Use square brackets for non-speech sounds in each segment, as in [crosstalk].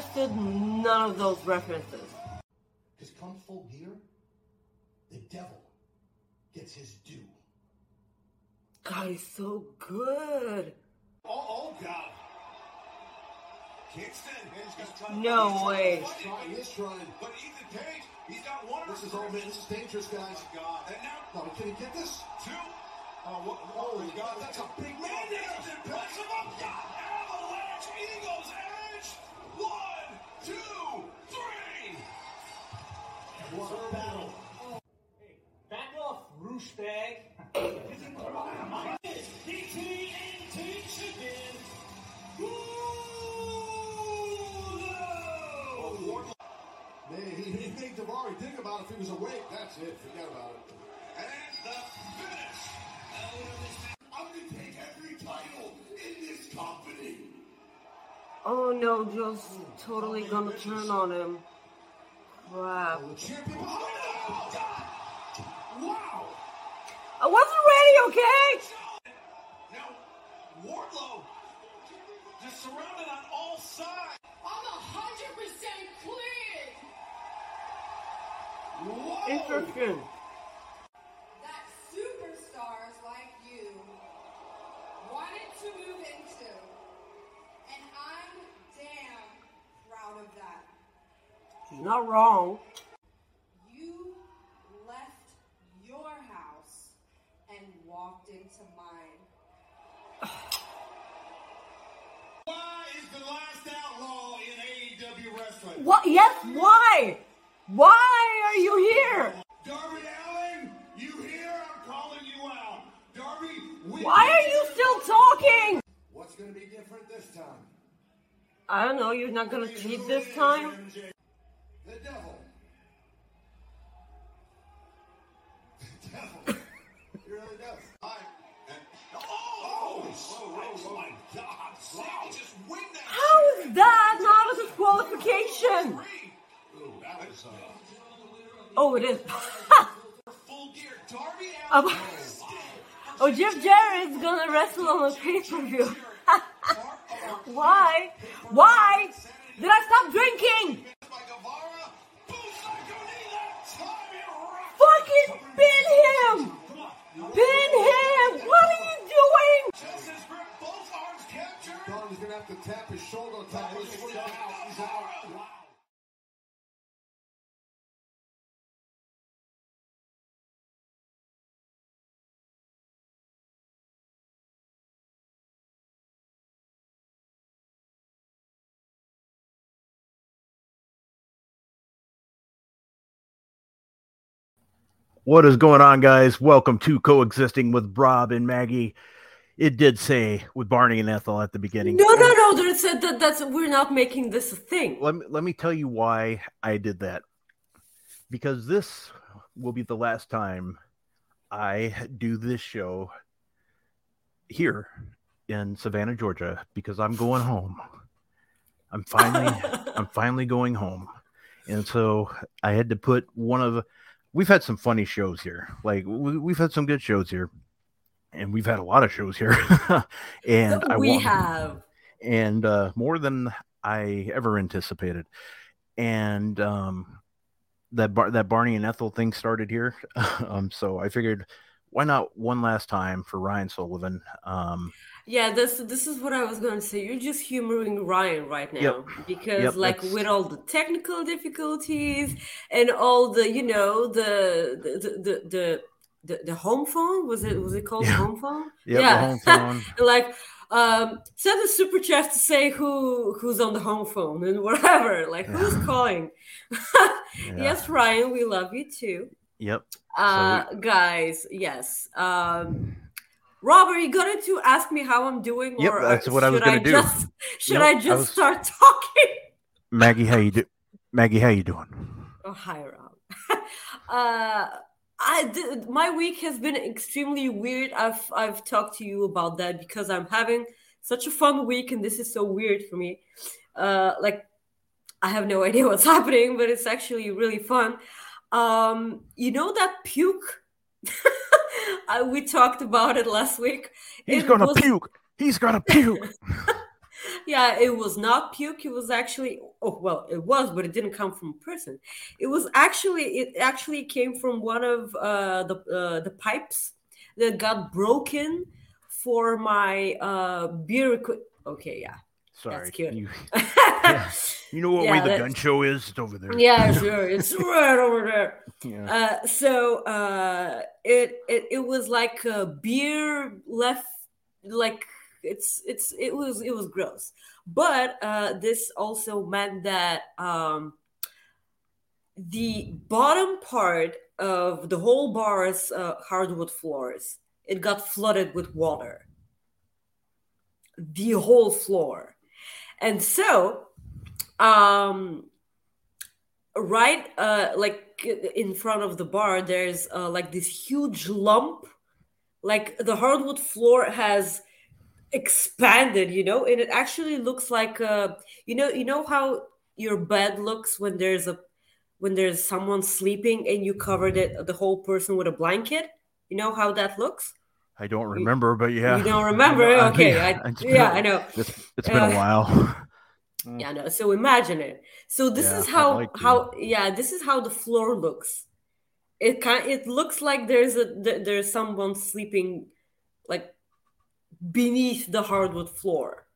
Understood none of those references. Because come full gear, the devil gets his due. God, he's so good. Oh, oh God. Kingston. He's trying No way. He's trying, he's trying. But Ethan Page, he's got one. This is all, man, this is dangerous, guys. Oh, God. And now, No, but can he get this? two. Oh, what, oh, my God. That's a big man. That's impressive. Oh, God. Avalanche Ego's Edge. One, two, three. What a battle. Back off, roosh bag. DTNT chicken. Man, he, he made Daivari think about if he was awake. That's it. Forget about it. And the finish. I'm going to take every title in this company. Oh no, Joe's totally gonna turn on him. Crap. The champion. God. Wow. I wasn't ready, okay? Now, Wardlow just surrounded on all sides. I'm a hundred percent clean. Interesting. That superstars like you wanted to move into, and I'm damn proud of that. She's not wrong. You left your house and walked into mine. Why is the last outlaw in AEW wrestling? What? Yes, why? Why are you here? Darby Allin, you here? I'm calling you out. Darby, Why are you still talking? What's going to be different this time? I don't know, you're not gonna cheat this time? Oh, Jeff Jarrett's gonna wrestle on a pay-per-view. [laughs] Why? Why did I stop drinking? by Guevara. Boom, psycho knee that time it rocked. Fucking pin him! Pin him! What are you doing? Just his grip, both arms captured. Don, he's going to have to tap his shoulder. Tap What is going on, guys? Welcome to Coexisting with Rob and Maggie. It did say with Barney and Ethel at the beginning. No, no, no. They said that that's we're not making this a thing. Let me, let me tell you why I did that. Because this will be the last time I do this show here in Savannah, Georgia, because I'm going home. I'm finally [laughs] I'm finally going home. and so I had to put one of. We've had some funny shows here. Like we, we've had some good shows here, and we've had a lot of shows here. [laughs] and [laughs] I we have. and uh, more than I ever anticipated. And um, that Bar- that Barney and Ethel thing started here. [laughs] um, so I figured, why not one last time for Ryan Sullivan? Um, Yeah, this this is what I was going to say. You're just humoring Ryan right now Yep. because, Yep, like, that's- with all the technical difficulties and all the, you know, the the the the, the, the home phone was it was it called Yeah. home phone? [laughs] Yep, the home phone. [laughs] like, um, send a super chat to say who who's on the home phone and whatever. Like, who's [laughs] Yeah. calling? Yes, Ryan, we love you too. Yep. Uh, guys, yes. Um, Rob, are you going to ask me how I'm doing? Yep, or that's what I was should gonna do. Just, should Nope, I I just was- start [laughs] talking? Maggie, how you do? Maggie, how you doing? Oh, hi, Rob. [laughs] uh, I did, my week has been extremely weird. I've I've talked to you about that because I'm having such a fun week, and this is so weird for me. Uh, like I have no [laughs] idea what's happening, but it's actually really fun. Um, you know that puke? I, we talked about it last week. He's It gonna was- puke. He's gonna puke. [laughs] yeah, it was not puke. It was actually oh well, it was, but it didn't come from a person. It was actually it actually came from one of uh, the uh, the pipes that got broken for my uh, beer. Equi- okay, yeah, Sorry. cute. You, yeah. [laughs] [laughs] you know what Yeah, way the gun show is? It's over there. yeah, sure, [laughs] it's right over there. Yeah. Uh, so uh, it, it it was like a beer left, like it's it's it was it was gross. But uh, this also meant that um, the bottom part of the whole bar's uh, hardwood floors it got flooded with water. The whole floor, and so um right uh like in front of the bar there's uh, like this huge lump. Like the hardwood floor has expanded you know? And it actually looks like uh you know you know how your bed looks when there's a when there's someone sleeping and you covered it the whole person with a blanket? You know how that looks I don't remember, but yeah. you don't remember? I know- I- okay yeah, I, yeah been- i know. It's, it's been Uh, a while. [laughs] yeah no so imagine it. So this Yeah, is I'd how like to. how yeah this is how the floor looks. It kind it looks like there's a there's someone sleeping like beneath the hardwood floor.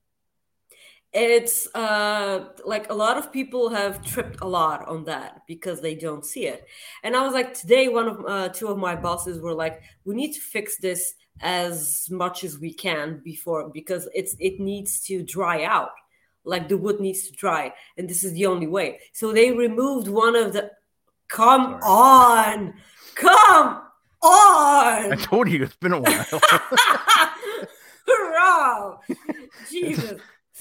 It's uh like a lot of people have tripped a lot on that because they don't see it. And i was like today one of uh, two of my bosses were like we need to fix this as much as we can before because it's it needs to dry out like the wood needs to dry and this is the only way so they removed one of the come on come on I told you it's been a while. [laughs] Hurrah! jesus [laughs]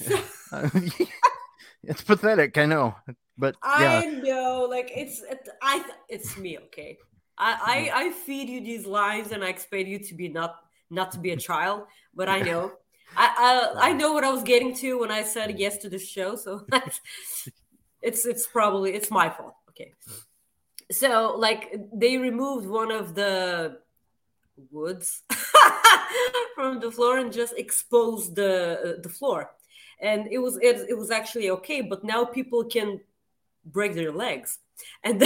it's pathetic, I know. But I know, like it's it, I it's me, okay. I, I I feed you these lines and I expect you to be not not to be a child, but I know. [laughs] I, I I know what I was getting to when I said yes to this show, so [laughs] that's it's it's probably it's my fault. Okay. So like they removed one of the woods [laughs] from the floor and just exposed the the floor and it was it, it was actually okay but now people can break their legs and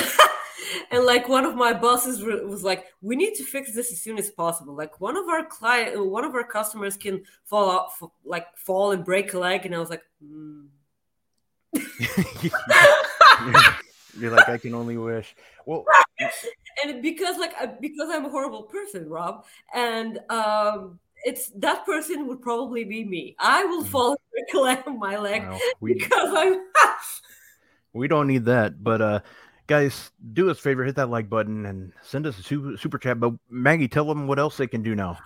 [laughs] and like one of my bosses was like we need to fix this as soon as possible like one of our client one of our customers can fall off like fall and break a leg and i was like mm. [laughs] you're, like, I can only wish. Well, [laughs] and because like because i'm a horrible person rob and um it's that person would probably be me i will fall and break a leg on my leg well, we because i'm we don't need that. But uh guys, do us a favor, hit that like button and send us a super, chat. But Maggie, tell them what else they can do now.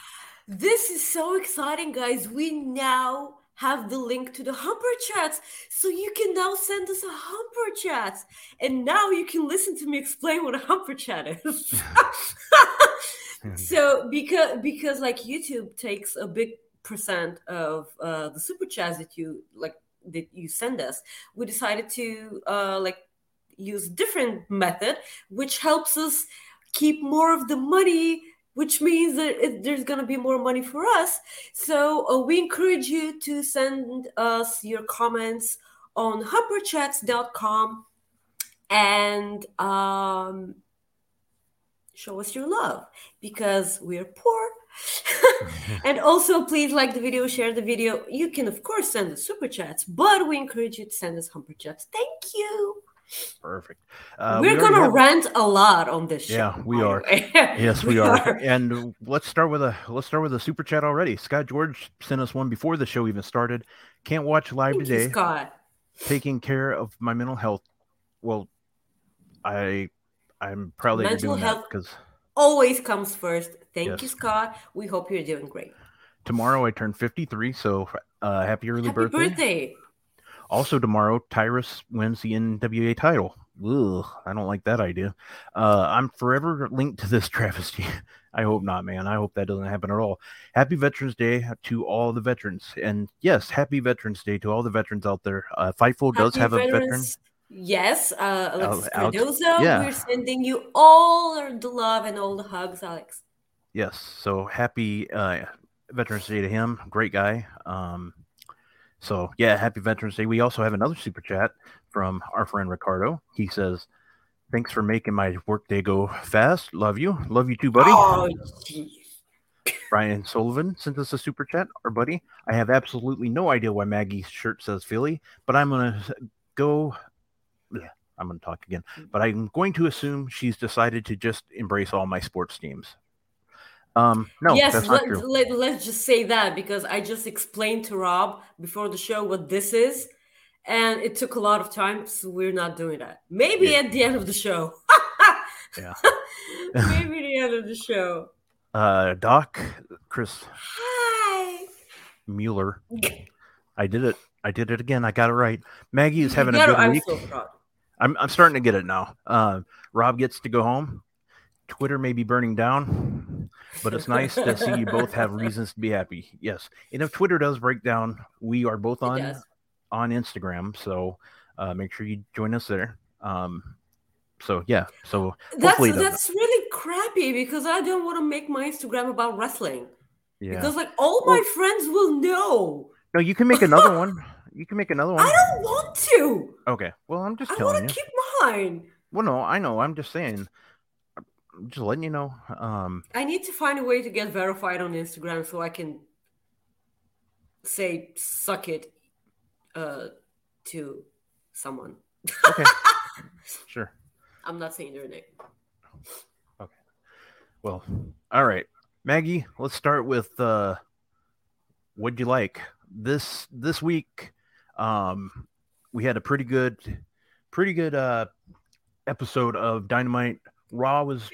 This is so exciting, guys. We now have the link to the Humper Chats. So you can now send us a Humper Chat. And now you can listen to me explain what a Humper Chat is. [laughs] so because because like YouTube takes a big percent of uh, the super chats that you like that you send us, we decided to uh, like use different method, which helps us keep more of the money which means that it, there's going to be more money for us. So uh, we encourage you to send us your comments on humperchats.com and um, show us your love because we're poor. [laughs] and also, please like the video, share the video. You can, of course, send us super chats, but we encourage you to send us humper chats. Thank you. Perfect. Uh, We're we gonna already have- rant a lot on this show. Yeah, [laughs] we are. Yes, we, are. And let's start with a let's start with a super chat already. Scott George sent us one before the show even started. Can't watch live Thank you, today. Scott. Taking care of my mental health. Well, I I'm proudly Mental doing health- that because Always comes first. Thank you, Scott. We hope you're doing great. tomorrow I turn 53. So uh, happy early Happy birthday. birthday. Also tomorrow, Tyrus wins the NWA title. Ugh, I don't like that idea. Uh, I'm forever linked to this [laughs] travesty. I hope not, man. I hope that doesn't happen at all. Happy Veterans Day to all the veterans, and yes, Happy Veterans Day to all the veterans out there. Uh, Fightful does Happy have a veteran. veterans. Yes, uh, Alex- Cardozo. yeah. We're sending you all the love and all the hugs, Alex. Yes, so happy uh, Veterans Day to him. Great guy. Um, so yeah, happy Veterans Day. We also have another super chat from our friend Ricardo. He says, "Thanks for making my workday go fast. Love you. Love you too, buddy." Oh. Brian Sullivan sent us a super chat. Our buddy. I have absolutely no idea why Maggie's shirt says Philly, but I'm gonna go. Yeah, I'm gonna talk again. But I'm going to assume she's decided to just embrace all my sports teams. Um, no, yes, that's not let, let, let's just say that because I just explained to Rob before the show what this is, and it took a lot of time, so we're not doing that. Maybe Yeah. at the end of the show. Yeah. [laughs] Maybe the end of the show. [laughs] Uh, Doc, Chris Hi. Mueller. [laughs] I did it. I did it again. I got it right. Maggie is having a good I'm week. so. I'm, I'm starting to get it now. Uh, Rob gets to go home. Twitter may be burning down, but it's nice to see you both have reasons to be happy. Yes, and if Twitter does break down, we are both on on Instagram, so uh, make sure you join us there. Um, so yeah, so That's hopefully it doesn't. that's really crappy because I don't want to make my Instagram about wrestling yeah. because like all my friends will know. no, you can make another [laughs] one. You can make another one. I don't want to. Okay. Well, I'm just I telling want to keep mine. Well, no, I know. I'm just saying. Just letting you know. Um, I need to find a way to get verified on Instagram so I can say "suck it" uh, to someone. okay. [laughs] sure. I'm not saying their name. Okay. Well, all right, Maggie. Let's start with uh, what'd you like this this week? Um, we had a pretty good, pretty good uh episode of Dynamite. Raw was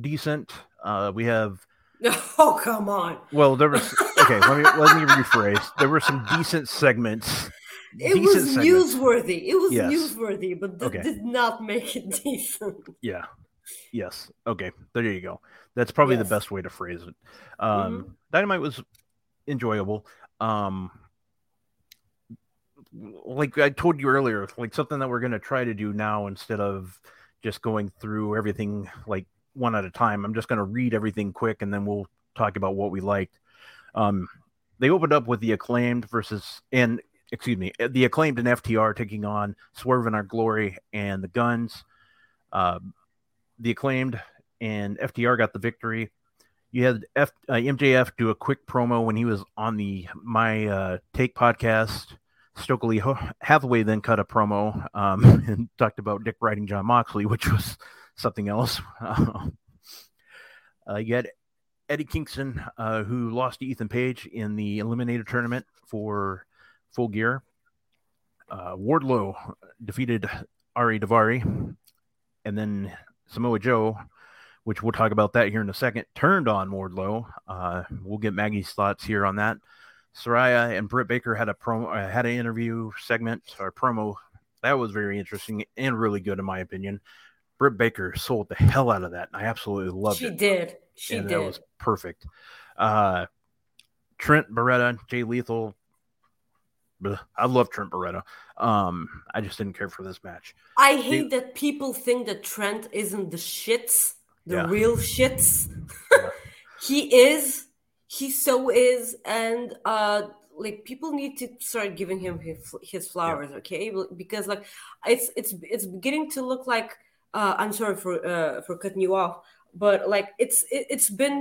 decent. Uh, we have [laughs] Oh come on! well, there was okay. let me [laughs] let me rephrase. There were some decent segments. It decent was segments. newsworthy. It was Yes. newsworthy, but that Okay. did not make it [laughs] decent. Yeah. Yes. Okay. There you go. That's probably Yes. the best way to phrase it. Um, Dynamite was enjoyable. Um, like I told you earlier, like something that we're going to try to do now instead of just going through everything like one at a time. I'm just going to read everything quick and then we'll talk about what we liked. Um, they opened up with the acclaimed versus and excuse me, the acclaimed and FTR taking on Swerve in Our Glory and the Guns. Uh, the acclaimed and FTR got the victory. You had F, uh, MJF do a quick promo when he was on the My uh, Take podcast. Stokely Hathaway then cut a promo um, [laughs] and talked about Dick riding Jon Moxley, which was something else. uh, you had Eddie Kingston, uh, who lost to Ethan Page in the Eliminator tournament for Full Gear. Uh, Wardlow defeated Ari Daivari, and then Samoa Joe, which we'll talk about that here in a second, turned on Wardlow. Uh, we'll get Maggie's thoughts here on that. Saraya and Britt Baker had a promo, uh, had an interview segment or promo that was very interesting and really good in my opinion. Britt Baker sold the hell out of that. and I absolutely loved she it did. She and did. that was perfect. Uh, Trent Beretta, Jay Lethal, bleh, I love Trent Beretta. Um, I just didn't care for this match. I hate that people think that Trent isn't the shits, the Yeah. real shits. Yeah. [laughs] he is. He so is, and uh, like people need to start giving him his, his flowers, okay? Because like it's it's it's beginning to look like. Uh, I'm sorry for uh, for cutting you off, but like it's it, it's been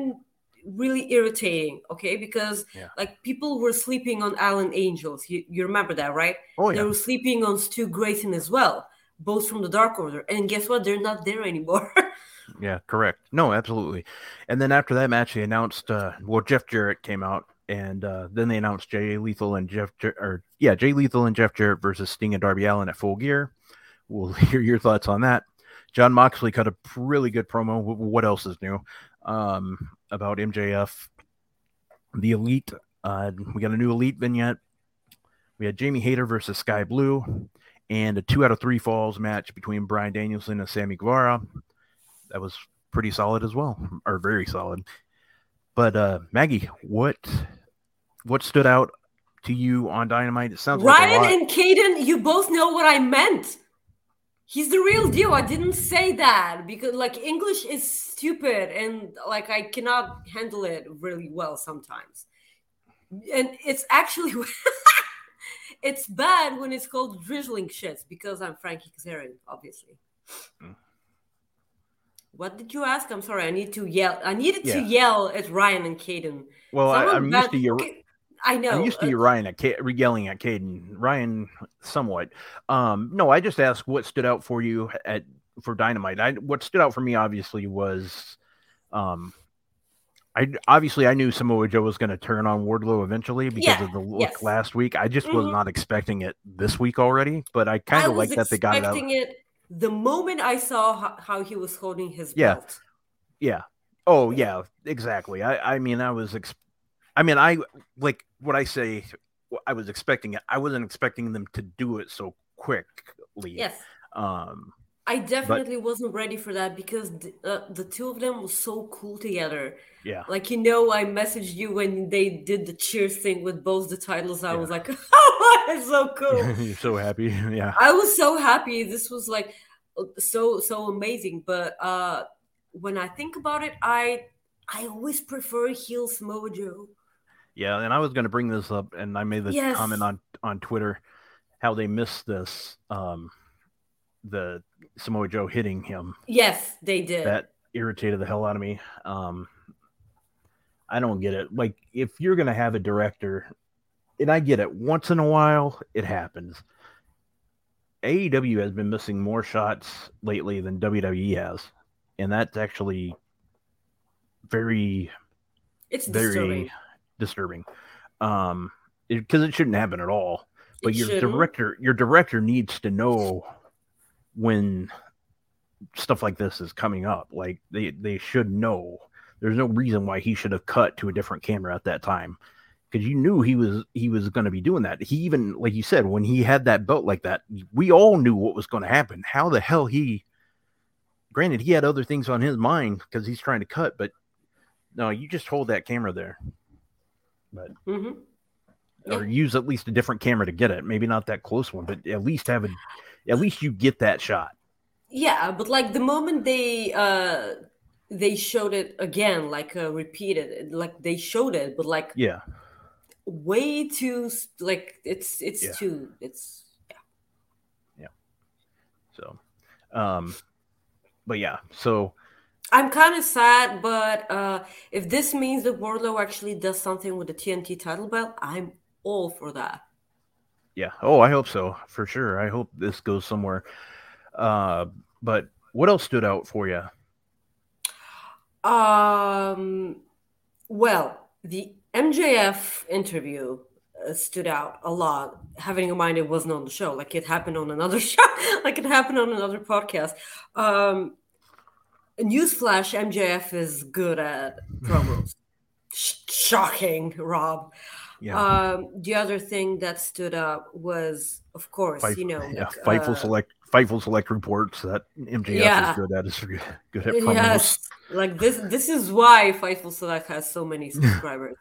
really irritating, okay? Because Yeah. like people were sleeping on Alan Angels. You you remember that, right? Oh yeah. They were sleeping on Stu Grayson as well, both from the Dark Order. And guess what? They're not there anymore. [laughs] yeah, correct. No, absolutely. And then after that match, they announced. Uh, well, Jeff Jarrett came out, and uh, then they announced Jay Lethal and Jeff, or yeah, Jay Lethal and Jeff Jarrett versus Sting and Darby Allin at Full Gear. We'll [laughs] hear your thoughts on that. Jon Moxley cut a really good promo. What else is new? Um, about MJF, the Elite. Uh, we got a new Elite vignette. We had Jamie Hayter versus Skye Blue, and a two out of three falls match between Bryan Danielson and Sammy Guevara. That was pretty solid as well, or very solid. But uh, Maggie, what what stood out to you on Dynamite? It sounds Ryan lot. and Caden, you both know what I meant. He's the real deal. I didn't say that because like English is stupid and like I cannot handle it really well sometimes. And it's actually [laughs] it's bad when it's called drizzling shits because I'm Frankie Kazarian, obviously. What did you ask? I'm sorry. I need to yell. I needed to yell at Ryan and Caden. well, I, I'm used to your I know. I'm used to uh, you Ryan at Ca- yelling at Caden. Ryan, somewhat. Um, no, I just asked what stood out for you at for Dynamite. I what stood out for me obviously was, um, I obviously I knew Samoa Joe was going to turn on Wardlow eventually because Yeah, of the look yes. last week. I just was Mhm. not expecting it this week already, but I kind of like that they got it out. expecting it the moment I saw how, how he was holding his Yeah. belt. Yeah. Oh yeah, exactly. I I mean I was ex- I mean I like what I say I was expecting it. I wasn't expecting them to do it so quickly. Yes. Um I definitely wasn't ready for that because the, uh, the two of them were so cool together. Yeah. Like you know, I messaged you when they did the cheers thing with both the titles. I Yeah. was like, [laughs] "Oh, it's so cool!" [laughs] You're so happy. [laughs] Yeah. I was so happy. This was like so so amazing. But uh when I think about it, I I always prefer heels Samoa Joe. Yeah, and I was going to bring this up and I made this Yes. comment on on Twitter how they missed this um the Samoa Joe hitting him. Yes, they did. That irritated the hell out of me. Um I don't get it. Like if you're going to have a director and I get it, once in a while it happens. AEW has been missing more shots lately than WWE has. And that's actually very it's very disturbing. disturbing. Um, because it, shouldn't happen at all. But It your shouldn't. director, your director needs to know when stuff like this is coming up. Like they they should know. There's no reason why he should have cut to a different camera at that time. Because you knew he was he was going to be doing that. He even, like you said, when he had that belt like that, we all knew what was going to happen. How the hell he? Granted, he had other things on his mind because he's trying to cut, but no, you just hold that camera there, Mhm. or use at least a different camera to get it. Maybe not that close one, but at least have a, at least you get that shot. Yeah, but like the moment they uh they showed it again, like uh, repeated, like they showed it, but like Yeah, way too like it's it's Yeah. too it's yeah yeah. so, um, but yeah, so I'm kind of sad, but uh if this means that Wardlow actually does something with the TNT title belt, I'm all for that. yeah. Oh, I hope so for sure. I hope this goes somewhere. Uh, but what else stood out for you? Um, well, the MJF interview uh, stood out a lot. Having in mind it wasn't on the show, like it happened on another [laughs] show, like it happened on another podcast. Um, newsflash: MJF is good at promos. [laughs] Sh- Shocking, Rob. Yeah, Um, the other thing that stood out was, of course, Fight- you know, yeah. like, Fightful uh, select, Fightful select reports that MJF Yeah. is good at. Is good, good at promos. Yes, like this. This is why Fightful Select has so many [laughs] subscribers.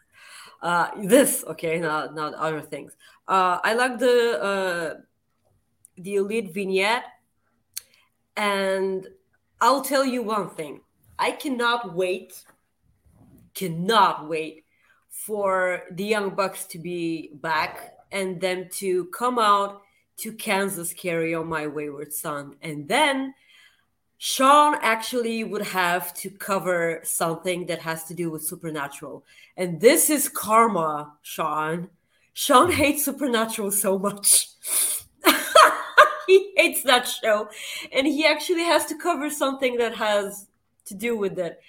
Uh, this okay, not not other things. Uh, I like the uh, the elite vignette, and I'll tell you one thing: I cannot wait, cannot wait for the Young Bucks to be back and them to come out to Kansas carry on my wayward son, and then Sean actually would have to cover something that has to do with supernatural. And this is karma, Sean. Sean mm-hmm. hates supernatural so much. [laughs] he hates that show. And he actually has to cover something that has to do with it.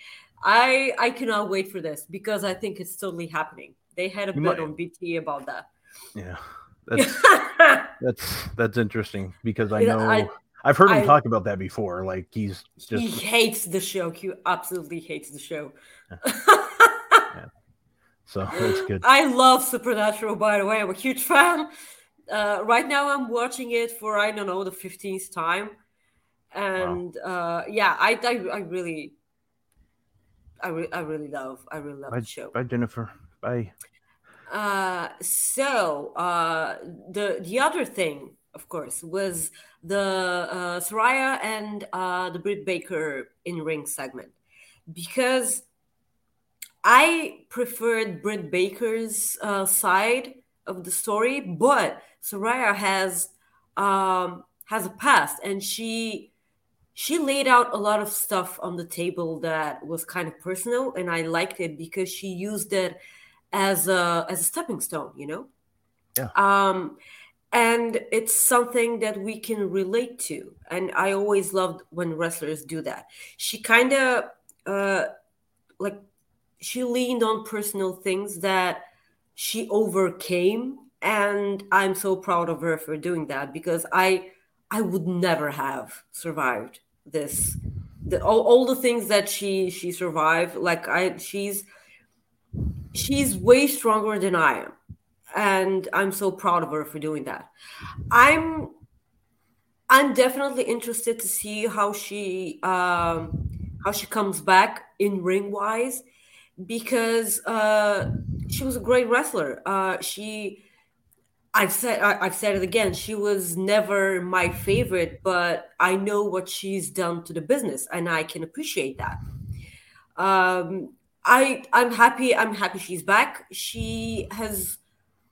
I I cannot wait for this because I think it's totally happening. They had a You bit might- on BT about that. Yeah, [laughs] that's that's that's interesting because I know I- have heard him I- talk about that before. Like he's just he hates the show. He absolutely hates the show. [laughs] so that's good. I love Supernatural, by the way. I'm a huge fan. Uh, right now, I'm watching it for I don't know the fifteenth time, and uh, yeah, I, I I really, I re- I really love I really love Bye, the show. bye, Jennifer. Bye. Uh, so uh, the the other thing, of course, was the uh, Saraya and uh, the Britt Baker in ring segment. Because I preferred Britt Baker's uh, side of the story, but Saraya has um, has a past, and she she laid out a lot of stuff on the table that was kind of personal, and I liked it because she used it as a as a stepping stone, you know. Yeah. Um, and it's something that we can relate to, and I always loved when wrestlers do that. She kind of uh, like she leaned on personal things that she overcame and i'm so proud of her for doing that because i i would never have survived this the, all, all the things that she she survived like i she's she's way stronger than i am and i'm so proud of her for doing that i'm i'm definitely interested to see how she um how she comes back in ring wise because uh, she was a great wrestler. Uh, she, I've said, I, I've said it again. She was never my favorite, but I know what she's done to the business, and I can appreciate that. Um, I, I'm happy. I'm happy she's back. She has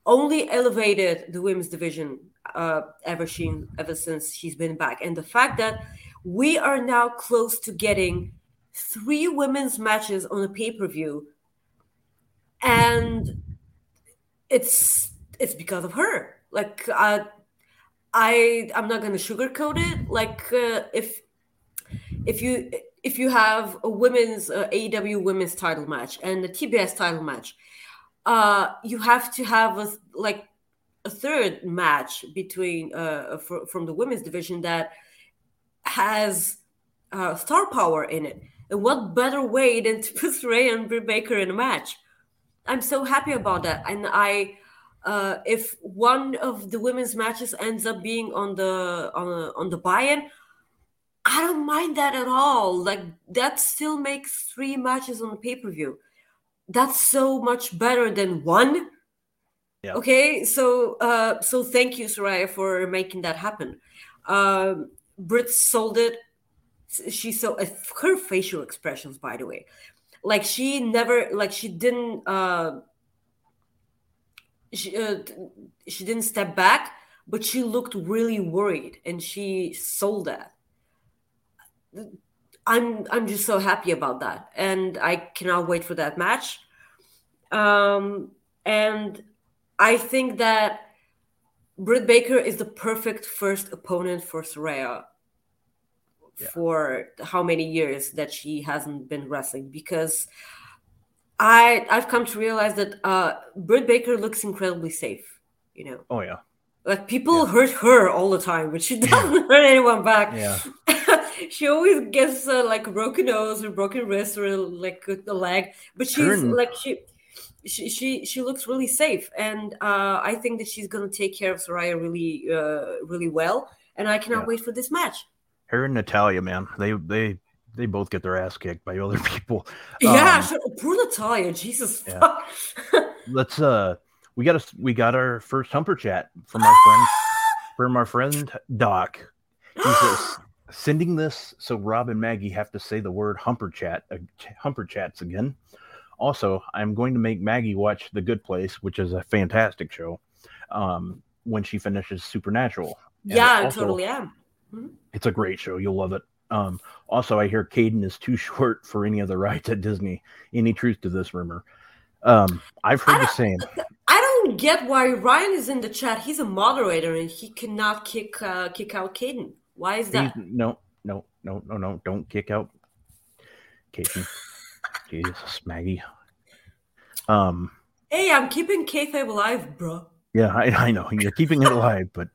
only elevated the women's division uh, ever she, ever since she's been back, and the fact that we are now close to getting three women's matches on a pay-per-view and it's it's because of her like uh, i i'm not gonna sugarcoat it like uh, if if you if you have a women's uh, AEW women's title match and a TBS title match uh you have to have a like a third match between uh for, from the women's division that has uh, star power in it and what better way than to [laughs] put Ray and Britt Baker in a match? I'm so happy about that. And I, uh, if one of the women's matches ends up being on the on on the buy-in, I don't mind that at all. Like that still makes three matches on the pay-per-view. That's so much better than one. Yeah. Okay, so uh, so thank you, Saraya, for making that happen. Um, Britt sold it she so her facial expressions by the way like she never like she didn't uh she uh, she didn't step back but she looked really worried and she sold that i'm i'm just so happy about that and i cannot wait for that match um and i think that Britt Baker is the perfect first opponent for Saraya for how many years that she hasn't been wrestling because I I've come to realize that uh Britt Baker looks incredibly safe, you know. Oh yeah. Like people hurt her all the time, but she [laughs] doesn't hurt anyone back. Yeah. [laughs] [laughs] she always gets uh, like broken nose or broken wrist or like a leg, but she's Turn. like she she she she looks really safe, and uh, I think that she's gonna take care of Saraya really uh, really well, and I cannot Yeah. wait for this match. Her and Natalya, man, they they they both get their ass kicked by other [laughs] people. Yeah, Um, sure. poor Natalya. Jesus yeah. fuck. [laughs] let's uh we got a we got our first humper chat from our friend [gasps] from our friend Doc. He [gasps] says sending this so Rob and Maggie have to say the word humper chat uh, humper chats again. Also, I'm going to make Maggie watch The Good Place, which is a fantastic show. Um, when she finishes Supernatural. And yeah, also- totally am. It's a great show. You'll love it. Um, also, I hear Caden is too [laughs] short for any of the rides at Disney. Any truth to this rumor? Um, I've heard the same. I don't get why Ryan is in the chat. He's a moderator and he cannot kick uh, kick out Caden. Why is that? Please, no, no, no, no, no! Don't kick out Caden. Jesus, Maggie. Um, Hey, I'm keeping kayfabe alive, bro. yeah, I, I know you're keeping it alive, but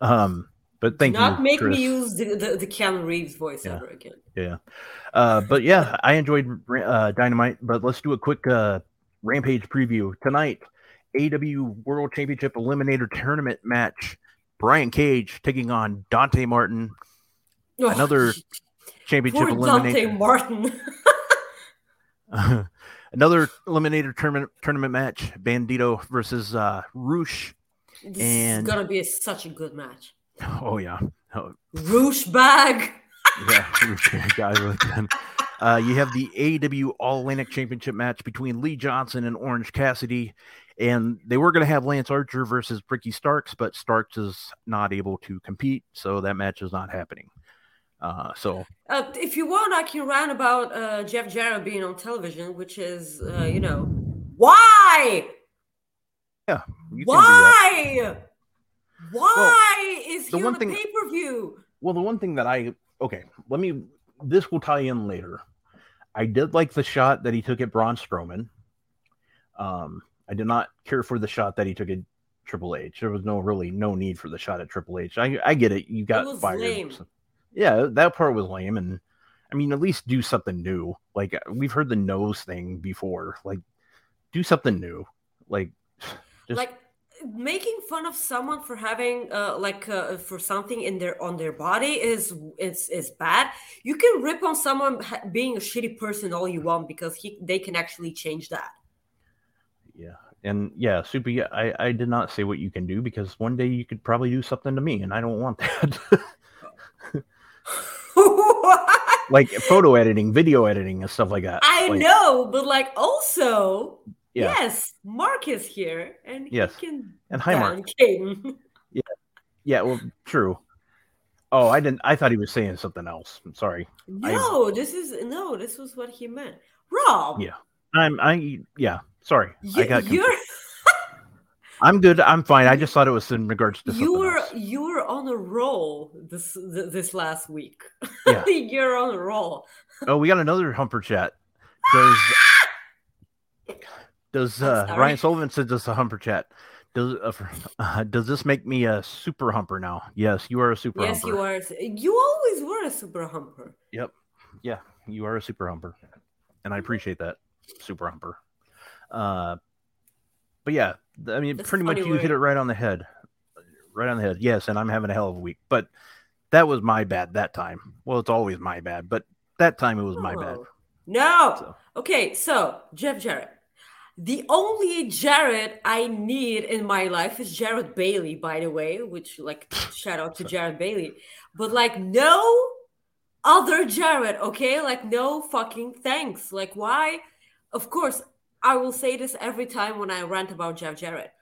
um, but thank Not you, Not make Chris. me use the, the, the Keanu Reeves voice Yeah. ever again. Yeah. Uh, but yeah, I enjoyed uh, Dynamite. But let's do a quick uh, Rampage preview tonight. AW World Championship Eliminator Tournament match. Brian Cage taking on Dante Martin. Oh, Another Championship poor Dante Martin. [laughs] [laughs] Another Eliminator tournament tournament match. Bandito versus uh, Rush. this And- is gonna be a, such a good match. Oh yeah. Oh, Roosh bag. [laughs] yeah, guy with them. Uh, you have the AEW All Atlantic Championship match between Lee Johnson and Orange Cassidy, and they were going to have Lance Archer versus Ricky Starks, but Starks is not able to compete, so that match is not happening. Uh, so Uh, if you want, I can rant about uh, Jeff Jarrett being on television, which is, uh, you know, why? you can do that. Why? Why is the he one on the pay per view? Well, the one thing that I okay, let me. This will tie in later. I did like the shot that he took at Braun Strowman. Um, I did not care for the shot that he took at Triple H. There was no really no need for the shot at Triple H. I I get it. You got was fired. so- yeah, that part was lame, and I mean, at least do something new. Like we've heard the nose thing before. Like, do something new. Like, [sighs] just like making fun of someone for having uh, like uh, for something in their on their body is is is bad. You can rip on someone being a shitty person all you want because he they can actually change that. Yeah. And yeah, Super, I, I did not say what you can do because one day you could probably do something to me and I don't want that. [laughs] like photo editing, video editing, and stuff like that. I Like, know, but like also, Yeah. yes, Mark is here and Yes. he can And hi, Mark. down Caden. [laughs] Yeah, well, true. Oh, I didn't. I thought he was saying something else. I'm sorry. I- No, this is no, this was what he meant. Rob, Yeah. I'm. I. Yeah. Sorry. I got. confused. I'm good. I'm fine. I just thought it was in regards to you were else. you were on a roll this this last week. Yeah. [laughs] you're on a roll. Oh, we got another humper chat. Does [laughs] does uh. Ryan Sullivan said this a humper chat? Does uh, uh, does this make me a super humper now? Yes, you are a super yes, humper. you are. You always were a super humper. Yep. Yeah, you are a super humper, and I appreciate that, super humper. Uh, but yeah, I mean, That's pretty much you hit it right on the head, right on the head. Yes, and I'm having a hell of a week, but that was my bad that time. Well, it's always my bad, but that time it was my bad. No. No. So. Okay, so Jeff Jarrett. The only Jared I need in my life is Jared Bailey, by the way, which like [laughs] shout out to Jared Bailey. But like no other Jared, okay? Like no fucking thanks. Like why? Of course, I will say this every time when I rant about Jeff Jarrett.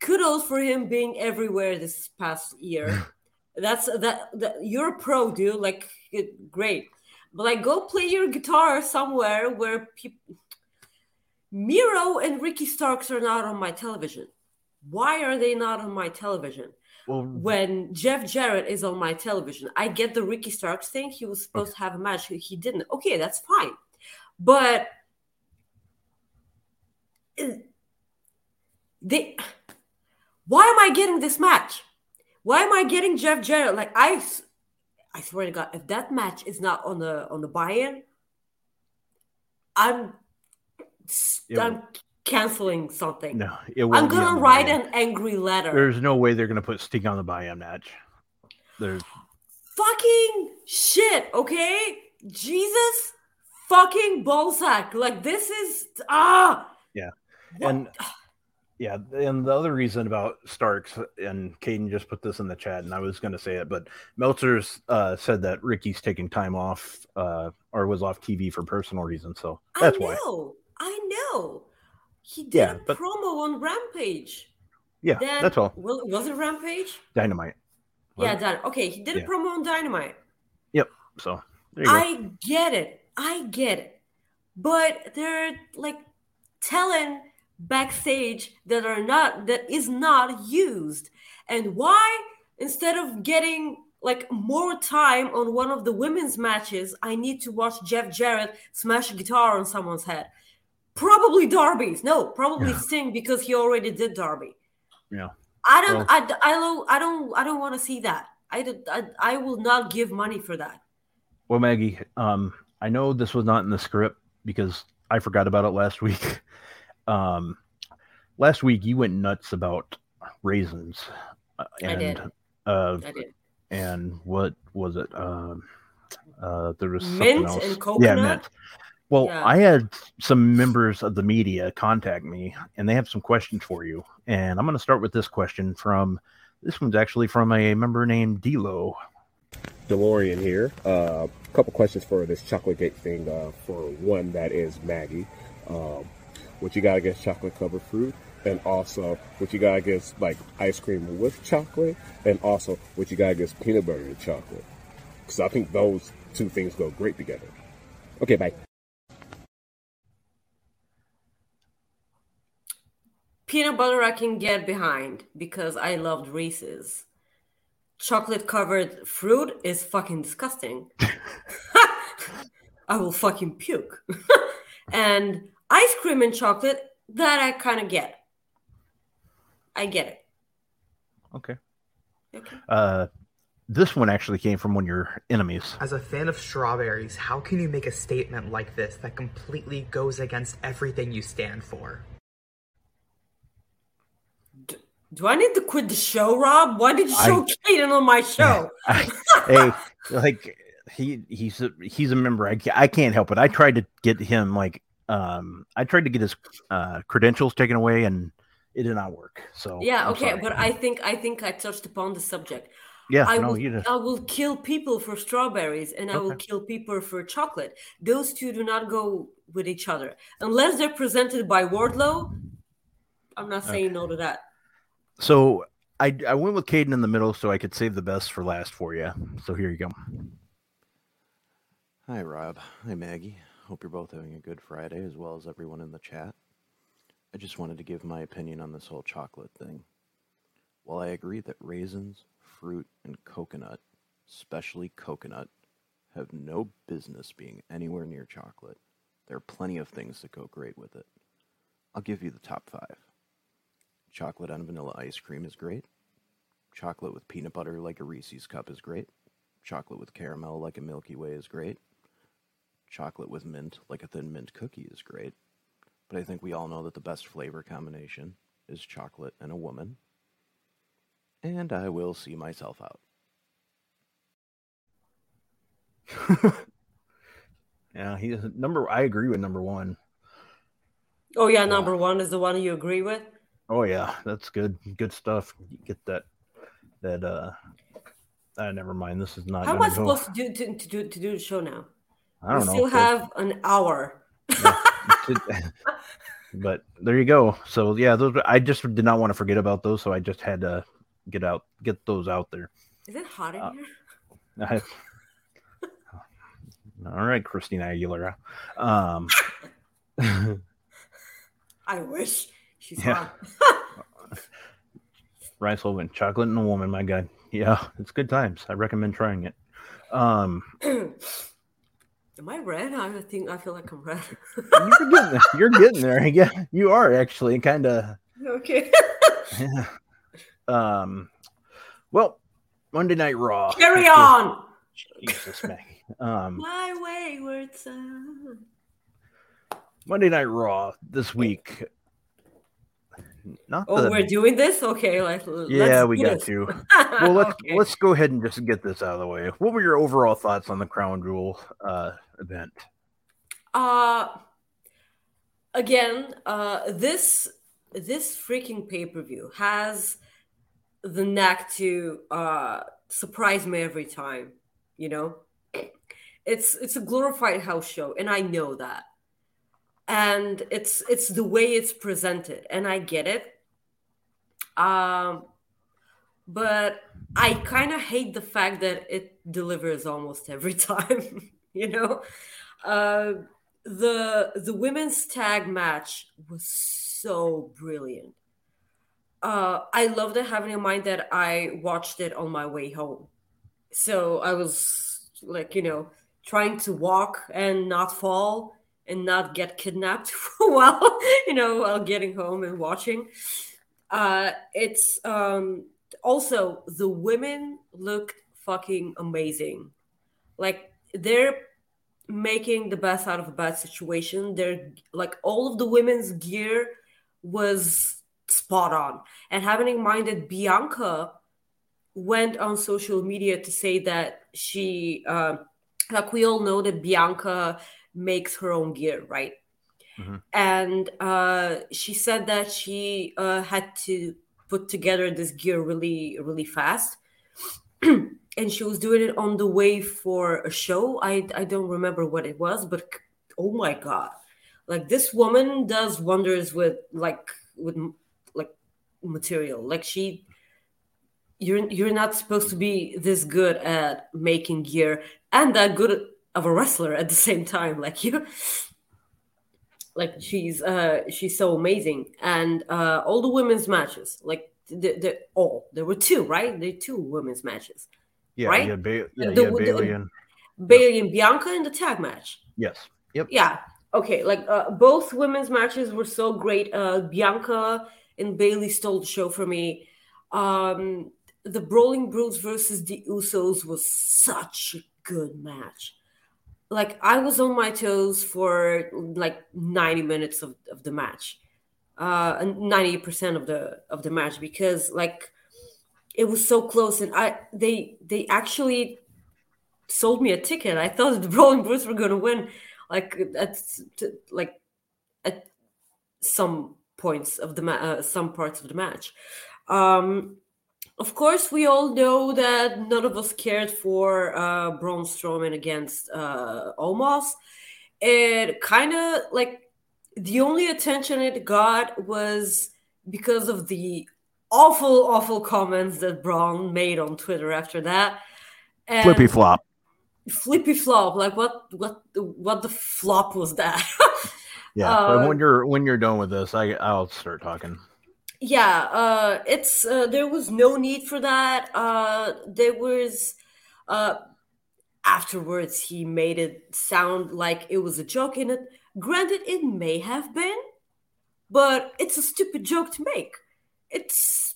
Kudos for him being everywhere this past year. [laughs] That's that, that you're a pro, dude. Like it, great. But like go play your guitar somewhere where people Miro and Ricky Starks are not on my television. Why are they not on my television? Well, When Jeff Jarrett is on my television, I get the Ricky Starks thing. He was supposed to have a match. He didn't. Okay, that's fine. But [clears throat] they why am I getting this match? Why am I getting Jeff Jarrett? Like I, I swear to God, if that match is not on the on the buy-in, I'm I'm canceling something. no, it I'm won't be on gonna write an angry letter. There's no way they're gonna put Sting on the buy-in match. There's Fucking shit, okay? Jesus fucking ballsack. Like this is ah Yeah. What- And yeah, and the other reason about Starks and Caden just put this in the chat, and I was going to say it, but Meltzer's uh, said that Ricky's taking time off uh, or was off TV for personal reasons, so that's I why. know, I know. He did Yeah, a but- promo on Rampage. Yeah, Then, that's all. Well, was it Rampage? Dynamite. Was Yeah? Dyn- okay. He did a promo on Dynamite. Yep. So there you go. I get it. I get it. But they're like telling backstage that are not that is not used. And why instead of getting like more time on one of the women's matches, I need to watch Jeff Jarrett smash a guitar on someone's head. Probably Darby's. No, probably Yeah. Sting because he already did Darby. Yeah. I don't Well- I, I don't I don't I don't want to see that. I, don't- I I will not give money for that. Well, Maggie, um, I know this was not in the script because I forgot about it last [laughs] week. Um, last week you went nuts about raisins, uh, I and did. uh, I did. and what was it? Um, uh, there was Mint something else. and coconut? Yeah, mint. Well, Yeah. I had some members of the media contact me, and they have some questions for you. And I'm going to start with this question from. This one's actually from a member named Delo. DeLorean here. A uh, couple questions for this chocolate gate thing. Uh, for one, that is Maggie. Um, what you got against chocolate covered fruit, and also what you got against like ice cream with chocolate, and also what you got against peanut butter and chocolate. Because I think those two things go great together. Okay, bye. Peanut butter I can get behind because I loved Reese's. Chocolate covered fruit is fucking disgusting. [laughs] [laughs] I will fucking puke. [laughs] and ice cream and chocolate, that I kind of get. I get it. Okay. Okay. Uh, this one actually came from one of your enemies. As a fan of strawberries, how can you make a statement like this that completely goes against everything you stand for? Do I need to quit the show, Rob? Why did you show Kaden on my show? [laughs] hey, like he he's a, he's a member. I, I can't help it. I tried to get him like um I tried to get his uh credentials taken away and it did not work. So yeah, I'm okay, sorry. but I think I think I touched upon the subject. yeah, I no, will, you just I will kill people for strawberries and I will kill people for chocolate. Those two do not go with each other. Unless they're presented by Wardlow, I'm not saying no to that. so I I went with Caden in the middle so I could save the best for last for you. So here you go. Hi, Rob. Hi, Maggie. Hope you're both having a good Friday as well as everyone in the chat. I just wanted to give my opinion on this whole chocolate thing. While I agree that raisins, fruit, and coconut, especially coconut, have no business being anywhere near chocolate, there are plenty of things that go great with it. I'll give you the top five. Chocolate on vanilla ice cream is great. Chocolate with peanut butter like a Reese's cup is great. Chocolate with caramel like a Milky Way is great. Chocolate with mint like a thin mint cookie is great. But I think we all know that the best flavor combination is chocolate and a woman. And I will see myself out. [laughs] Yeah, he's number. I agree with number one. Oh yeah, number one is the one you agree with. Oh yeah, that's good. Good stuff. You get that. That uh. Uh, never mind. This is not. How am I go- supposed to do to, to do to do the show now? I don't we know. still have an hour. [laughs] but there you go. So yeah, those I just did not want to forget about those, so I just had to get out get those out there. Is it hot in Uh, here? [laughs] I- all right, Christina Aguilera. Um, [laughs] I wish she's Yeah. hot. Ryan Sullivan, chocolate and a woman. My God, yeah, it's good times. I recommend trying it. Um, [clears throat] Am I red? I think I feel like I'm red. you're getting there. You're getting there. [laughs] Yeah, you are actually kind of. okay. Yeah. [laughs] Um, well, Monday Night Raw. Carry on. Jesus, Maggie. Um, My wayward son. Monday Night Raw this week. Not Oh, the, we're doing this? Okay, like yeah, we got this. to. [laughs] Well, let's Okay. let's go ahead and just get this out of the way. What were your overall thoughts on the Crown Jewel uh, event? Uh again, uh this this freaking pay-per-view has the knack to uh surprise me every time, you know? It's it's a glorified house show and I know that. And it's it's the way it's presented and I get it. Um but I kind of hate the fact that it delivers almost every [laughs] time, [laughs] you know? Uh the the women's tag match was so brilliant. Uh, I loved it having in mind that I watched it on my way home. So I was like, you know, trying to walk and not fall and not get kidnapped [laughs] while, you know, while getting home and watching. Uh, it's um, also the women looked fucking amazing. Like they're making the best out of a bad situation. They're like all of the women's gear was spot on. And having in mind that Bianca went on social media to say that she, uh, like we all know that Bianca makes her own gear, right? Mm-hmm. And uh, she said that she uh, had to put together this gear really, really fast. [clears throat] and she was doing it on the way for a show. I I don't remember what it was, but oh my god, like this woman does wonders with like with like material. Like she, you're you're not supposed to be this good at making gear and that good of a wrestler at the same time. Like [laughs] you. Like she's uh she's so amazing and uh all the women's matches like the, the all there were two right there two women's matches Yeah, right? yeah, ba- yeah, The- yeah, Bayley and Bayley and Bianca in the tag match. yes, yep. Yeah. Okay. Like uh, both women's matches were so great. Uh, Bianca and Bayley stole the show for me. Um, the Brawling Brutes versus the Usos was such a good match. Like I was on my toes for like 90 minutes of, of the match. Uh and 90% of the of the match because like it was so close and I they they actually sold me a ticket. I thought [laughs] the Brawling Brutes were gonna win like at like at some points of the ma- uh, some parts of the match. Um, of course, we all know that none of us cared for uh, Braun Strowman against uh, Omos. It kind of like the only attention it got was because of the awful, awful comments that Braun made on Twitter after that. And Flippy flop. flippy flop like what what what the flop was that [laughs] Yeah, Uh, but when you're when you're done with this, I I'll start talking. yeah uh it's uh, there was no need for that uh there was uh afterwards he made it sound like it was a joke in it granted it may have been but it's a stupid joke to make it's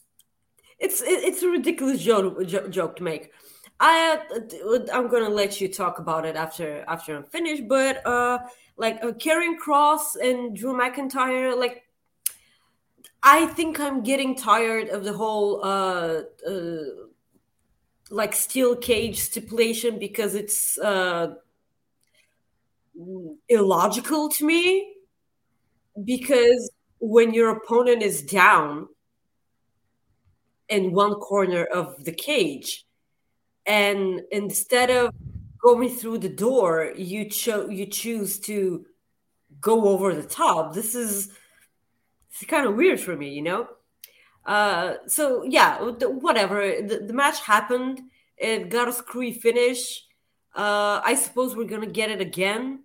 it's it's a ridiculous joke jo- joke to make. I uh, i'm gonna let you talk about it after after i'm finished but uh like uh, Karrion Kross and Drew McIntyre like I think I'm getting tired of the whole uh, uh like steel cage stipulation because it's uh illogical to me. Because when your opponent is down in one corner of the cage and instead of going through the door you cho- you choose to go over the top this is kind of weird for me, you know. Uh, so yeah, whatever. The, the match happened. It got a screwy finish. Uh, I suppose we're gonna get it again.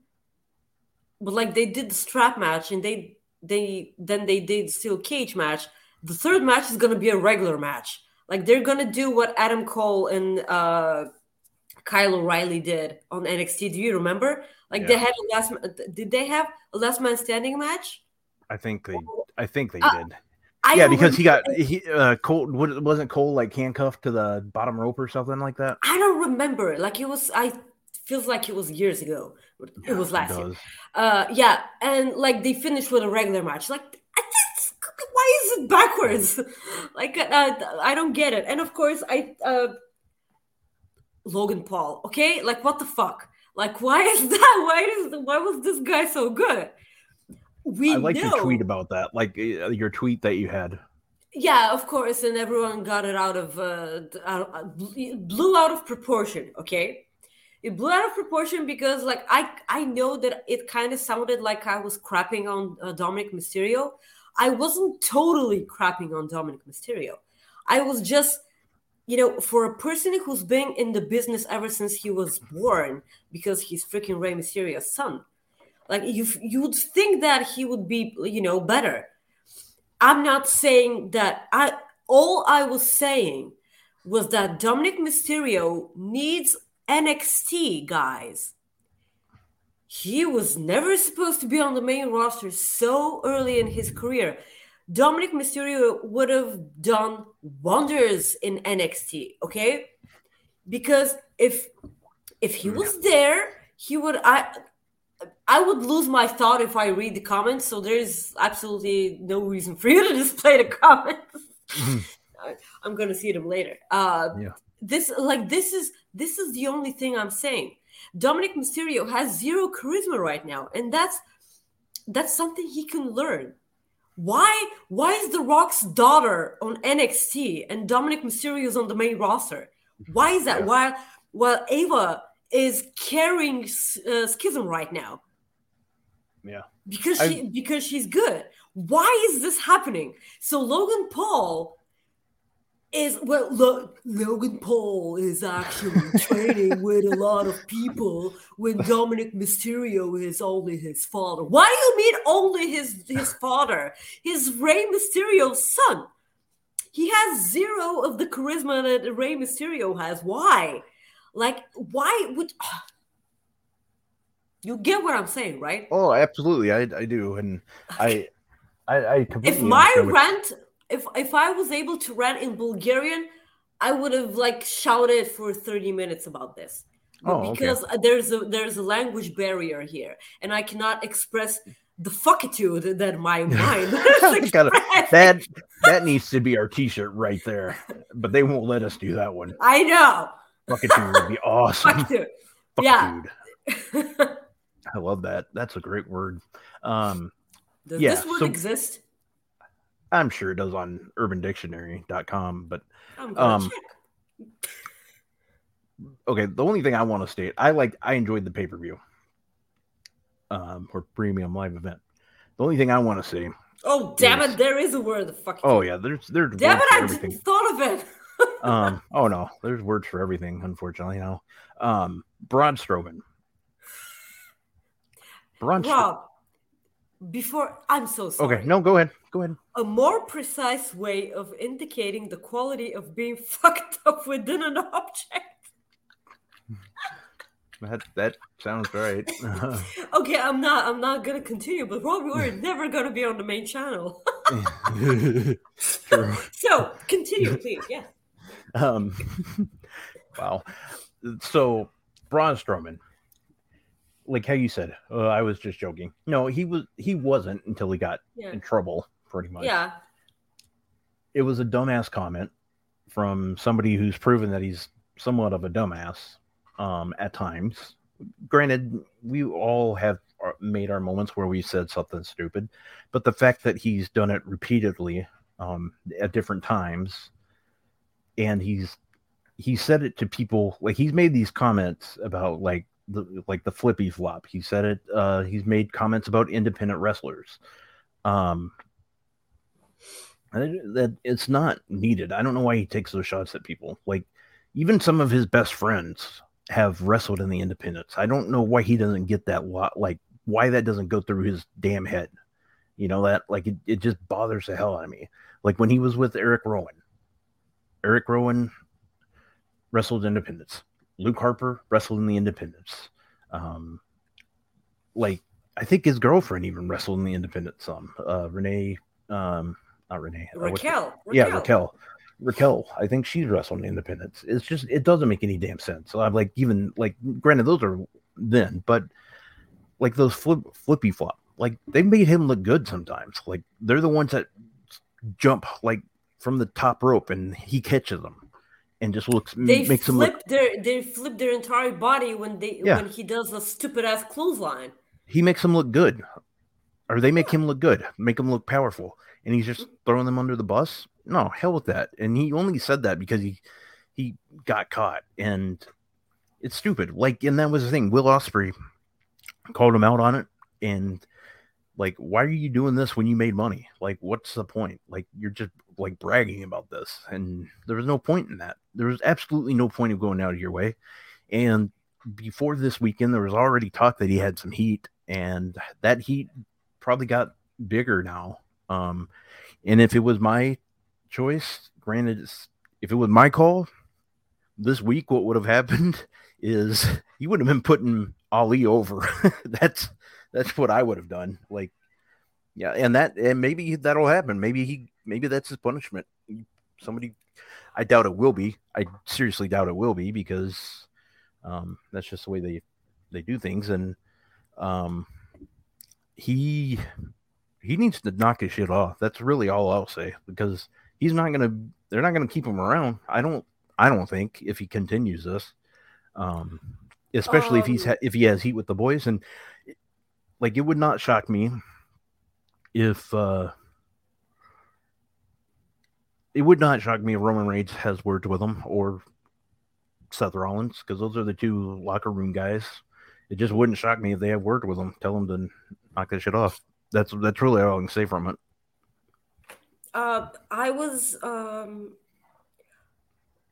But like they did the strap match, and they they then they did steel cage match. The third match is gonna be a regular match. Like they're gonna do what Adam Cole and uh, Kyle O'Reilly did on NXT. Do you remember? Like they had a last. Did they have a last man standing match? I think they I think they Uh, did. I yeah, because he got he uh Cole wasn't Cole like handcuffed to the bottom rope or something like that. I don't remember. Like it was. I feels like it was years ago. It was It last year. Uh, yeah, and like they finished with a regular match. Like, why is it backwards? [laughs] like, uh, I don't get it. And of course, I uh, Logan Paul. Okay, like what the fuck? Like, why is [laughs] that? Why is why was this guy so good? We I like know. your tweet about that, like uh, your tweet that you had. Yeah, of course, and everyone got it out of uh, out, uh, blew out of proportion. Okay, it blew out of proportion because, like, I I know that it kind of sounded like I was crapping on uh, Dominik Mysterio. I wasn't totally crapping on Dominik Mysterio. I was just, you know, for a person who's been in the business ever since he was born, because he's freaking Rey Mysterio's son. Like you, you would think that he would be, you know, better. I'm not saying that I all I was saying was that Dominik Mysterio needs NXT guys. He was never supposed to be on the main roster so early in his career. Dominik Mysterio would have done wonders in NXT, okay? Because if if he was there, he would I I would lose my thought if I read the comments, so there's absolutely no reason for you to [laughs] display the comments. [laughs] I'm gonna see them later. Uh, Yeah. This like this is this is the only thing I'm saying. Dominik Mysterio has zero charisma right now, and that's that's something he can learn. Why why is The Rock's daughter on NXT and Dominik Mysterio is on the main roster? Why is that? While while Ava is carrying uh, Schism right now Yeah. because I- she because she's good. Why is this happening? So Logan Paul is well Lo- Logan Paul is actually [laughs] training with a lot of people when Dominik Mysterio is only his father. Why do you mean only his his father? His Rey Mysterio's son. He has zero of the charisma that Rey Mysterio has. Why? Like, why would [sighs] you get what I'm saying, right? Oh, absolutely, I I do, and I I, I completely if my rent if if i was able to rant in bulgarian i would have like shouted for 30 minutes about this Oh, okay. because there's a there's a language barrier here and i cannot express the fuckitude that my [laughs] mind Gotta- that that needs to be our T-shirt right there, but they won't let us do that one. i know Fuckitude would be awesome. fuckitude yeah Fuckitude. [laughs] I love that. That's a great word. Um, does Yeah, this word so- exist I'm sure it does on UrbanDictionary.com, but um, okay. The only thing I want to state, I like, I enjoyed the pay per view, um, or premium live event. The only thing I want to say, oh damn yes. it there is a word the fuck oh yeah, there's there's damn words it for i everything. didn't thought of it [laughs] um, oh no, there's words for everything. Unfortunately, now, um, Braun Strowman. Braun. Stro- rob before i'm so sorry okay, no, go ahead, go ahead. a more precise way of indicating the quality of being [laughs] fucked up within an object. That that sounds right. [laughs] Okay, I'm not I'm not gonna continue, but Robbie, we're [laughs] never gonna be on the main channel. So continue, please. Yeah. Um, wow. So Braun Strowman, like how you said, uh, I was just joking. No, he was. He wasn't until he got Yeah. in trouble. Pretty much. Yeah. It was a dumbass comment from somebody who's proven that he's somewhat of a dumbass um, at times. Granted, we all have made our moments where we said something stupid, but the fact that he's done it repeatedly um, at different times, and he's he said it to people like he's made these comments about like the like the flippy flop. He said it. Uh, he's made comments about independent wrestlers. Um, that it's not needed. I don't know why he takes those shots at people. Like even some of his best friends have wrestled in the independents. I don't know why he doesn't get that lot. Like why that doesn't go through his damn head. You know that like it, it just bothers the hell out of me. Like when he was with Eric Rowan. Eric Rowan wrestled independents. Luke Harper wrestled in the independents. Um, like I think his girlfriend even wrestled in the independents. Some uh, Renee, um, not Renee, uh, Raquel. yeah, Raquel. Raquel. Raquel, I think she's wrestled in independence. It's just it doesn't make any damn sense. So I'm like, even like, granted, those are then, but like those flip flippy flop, like they made him look good sometimes. Like they're the ones that jump like from the top rope and he catches them, and just looks They makes him look. flip their they flip their entire body when they Yeah. when he does a stupid ass clothesline. He makes them look good, or they make him look good, make him look powerful, and he's just throwing them under the bus. No, hell with that. And he only said that because he he got caught, and it's stupid. Like, and that was the thing. Will Ospreay called him out on it, and like, why are you doing this when you made money? Like, what's the point? Like, you're just like bragging about this, and there was no point in that. There was absolutely no point of going out of your way. And before this weekend, there was already talk that he had some heat, and that heat probably got bigger now. Um, and if it was my choice, granted, if it was my call this week, what would have happened [laughs] is he would have been putting Ali over. [laughs] that's that's what I would have done. Like, yeah, and that and maybe that'll happen. Maybe he maybe that's his punishment. Somebody, I doubt it will be. I seriously doubt it will be because um, that's just the way they they do things. And um, he he needs to knock his shit off. That's really all I'll say because he's not gonna. They're not gonna keep him around. I don't. I don't think if he continues this, um, especially if he's Um, ha- if he has heat with the boys and like it would not shock me if uh it would not shock me if Roman Reigns has words with him or Seth Rollins because those are the two locker room guys. It just wouldn't shock me if they have worked with them. Tell them to knock that shit off. That's that's really all I can say from it. Uh, I was um,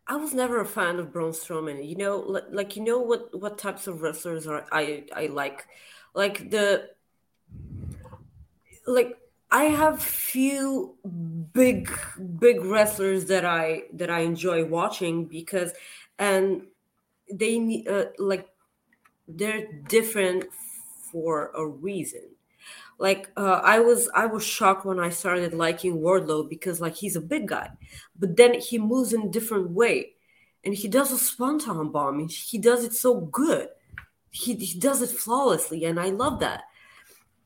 I was never a fan of Braun Strowman. You know, like, like you know what what types of wrestlers are I I like, like the like I have few big big wrestlers that I that I enjoy watching because and they uh, like they're different for a reason. Like uh, i was i was shocked when i started liking wardlow because like he's a big guy but then he moves in a different way and he does a swanton bomb and he does it so good he, he does it flawlessly and i love that.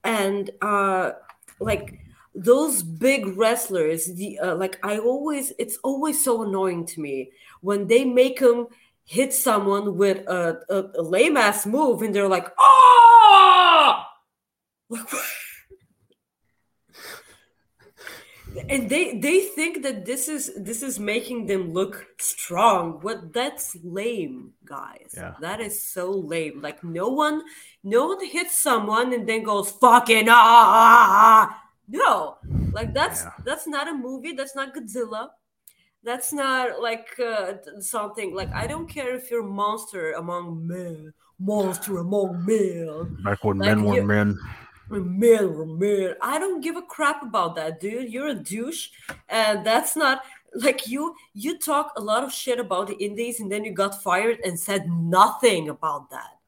And uh like those big wrestlers the uh, like i always it's always so annoying to me when they make them hit someone with a, a, a lame ass move and they're like oh [laughs] and they they think that this is this is making them look strong. What that's lame guys. Yeah. that is so lame. Like no one no one hits someone and then goes fucking ah no. Like that's Yeah. that's not a movie. That's not godzilla. That's not like uh, something. Like i don't care if you're monster among men monster among men. Back when Like men were men. Man, man, I don't give a crap about that, dude. You're a douche, and that's not like you. You talk a lot of shit about the Indies, and then you got fired and said nothing about that.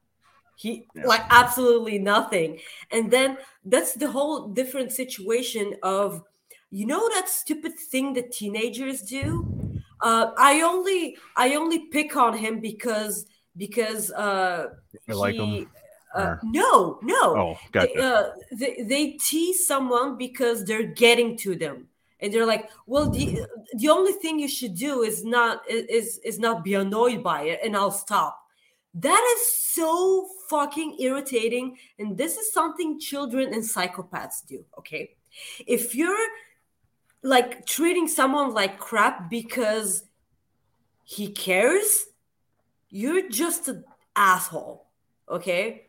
He like absolutely nothing, and then that's the whole different situation of, you know, that stupid thing that teenagers do. Uh, I only I only pick on him because because uh, You like him? Uh, no, no. Oh, They, gotcha. uh, they, they tease someone because they're getting to them, and they're like, "Well, the the only thing you should do is not is is not be annoyed by it, and I'll stop." That is so fucking irritating, and this is something children and psychopaths do. Okay, if you're like treating someone like crap because he cares, you're just an asshole. Okay.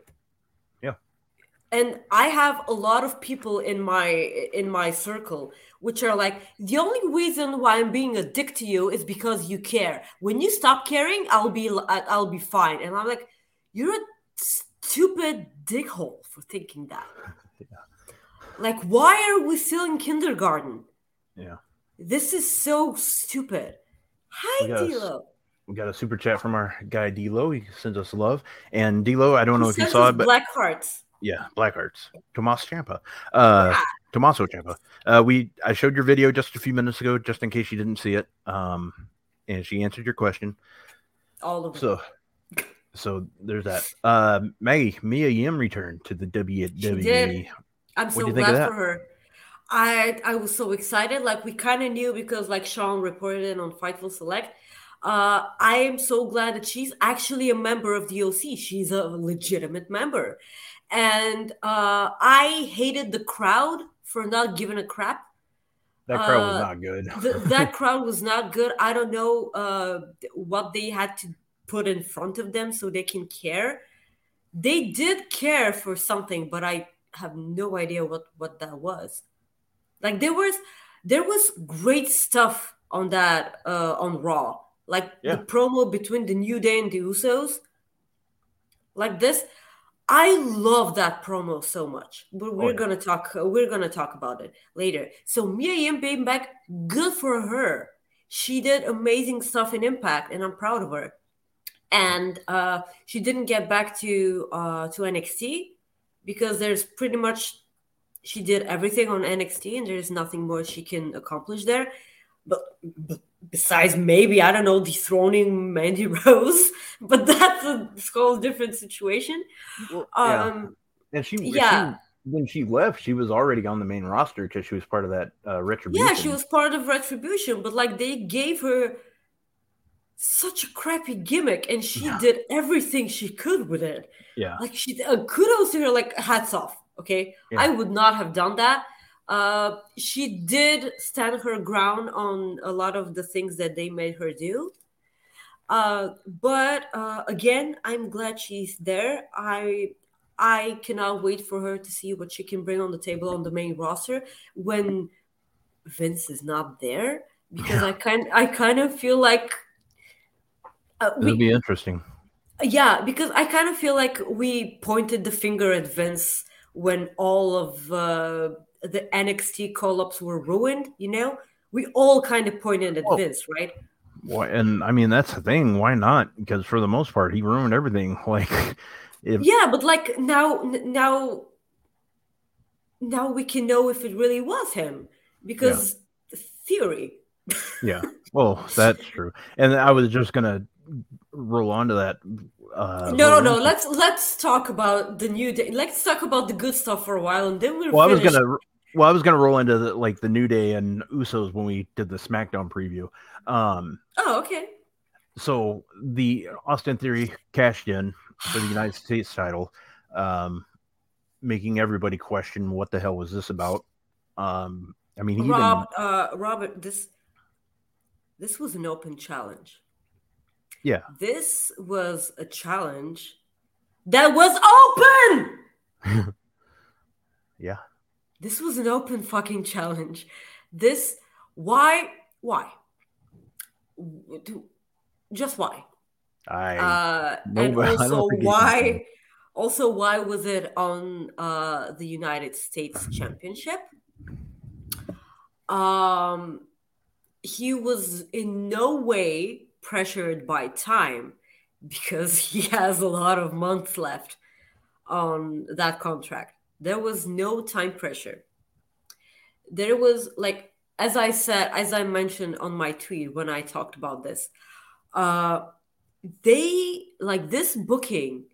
And i have a lot of people in my in my circle which are like the only reason why i'm being a dick to you is because you care when you stop caring i'll be uh, i'll be fine and i'm like you're a stupid dickhole for thinking that [laughs] like why are we still in kindergarten Yeah. this is so stupid hi We got a s- Dilo. We got a super chat from our guy D'Lo. He sends us love. And D'Lo, I don't know if you saw it, but black hearts yeah, Black Hearts. Tomas Ciampa. Uh Tommaso Ciampa. Uh we I showed your video just a few minutes ago, just in case you didn't see it. Um and she answered your question. all of them So so there's that. Uh Maggie, Mia Yim returned to the WWE. I'm so you think of glad for her. I I was so excited. Like we kind of knew because like Sean reported it on Fightful Select. Uh, I am so glad that she's actually a member of the OC. She's a legitimate member. And uh, I hated the crowd for not giving a crap. That crowd was Uh, not good. Th- that [laughs] crowd was not good. I don't know uh, what they had to put in front of them so they can care. They did care for something, but I have no idea what what that was. Like there was there was great stuff on that uh, on Raw, like Yeah. the promo between the New Day and the Usos. Like this, I love that promo so much. But we're yeah. gonna talk. We're gonna talk about it later. So Mia Yim being back, good for her. She did amazing stuff in Impact, and I'm proud of her. And uh, she didn't get back to uh, to NXT because there's pretty much she did everything on NXT, and there's nothing more she can accomplish there. But, but besides, maybe I don't know, dethroning Mandy [laughs] Rose, but that's a whole different situation. Yeah. Um, And she, yeah. she when she left, she was already on the main roster because she was part of that uh, retribution. yeah, she was part of Retribution, but like they gave her such a crappy gimmick, and she Yeah. did everything she could with it. Yeah. Like she, uh, kudos to her. Like hats off. Okay, Yeah. I would not have done that. Uh, she did stand her ground on a lot of the things that they made her do. Uh, but uh, again, I'm glad she's there. I I cannot wait for her to see what she can bring on the table on the main roster when Vince is not there because I [laughs] kind I kind of feel like uh, It'll we, be interesting. yeah, because I kind of feel like we pointed the finger at Vince when all of uh, the NXT call ups were ruined, you know? We all kind of pointed at Oh. Vince, right? Why, and I mean that's the thing. Why not? Because for the most part, he ruined everything. [laughs] Like, if Yeah, but like now, now, now we can know if it really was him because theory. yeah, [laughs] well, that's true. And I was just gonna roll onto that. Uh, no, no, no. Let's let's talk about the new day. Let's talk about the good stuff for a while, and then we'll. Well, I was gonna. Well, I was gonna roll into the, like the New Day and Usos when we did the SmackDown preview. Um, Oh, okay. so the Austin Theory cashed in for the United States title, um, making everybody question what the hell was this about. Um, I mean, he Rob, uh, Robert, this this was an open challenge. yeah, This was a challenge that was open. [laughs] yeah, This was an open fucking challenge. This why why just why I uh, and but I don't also think he can why also why was it on uh, the United States Championship? Um, he was in no way pressured by time because [laughs] he has a lot of months left on that contract. There was no time pressure. There was like as I said, as I mentioned on my tweet when I talked about this, uh, they like this booking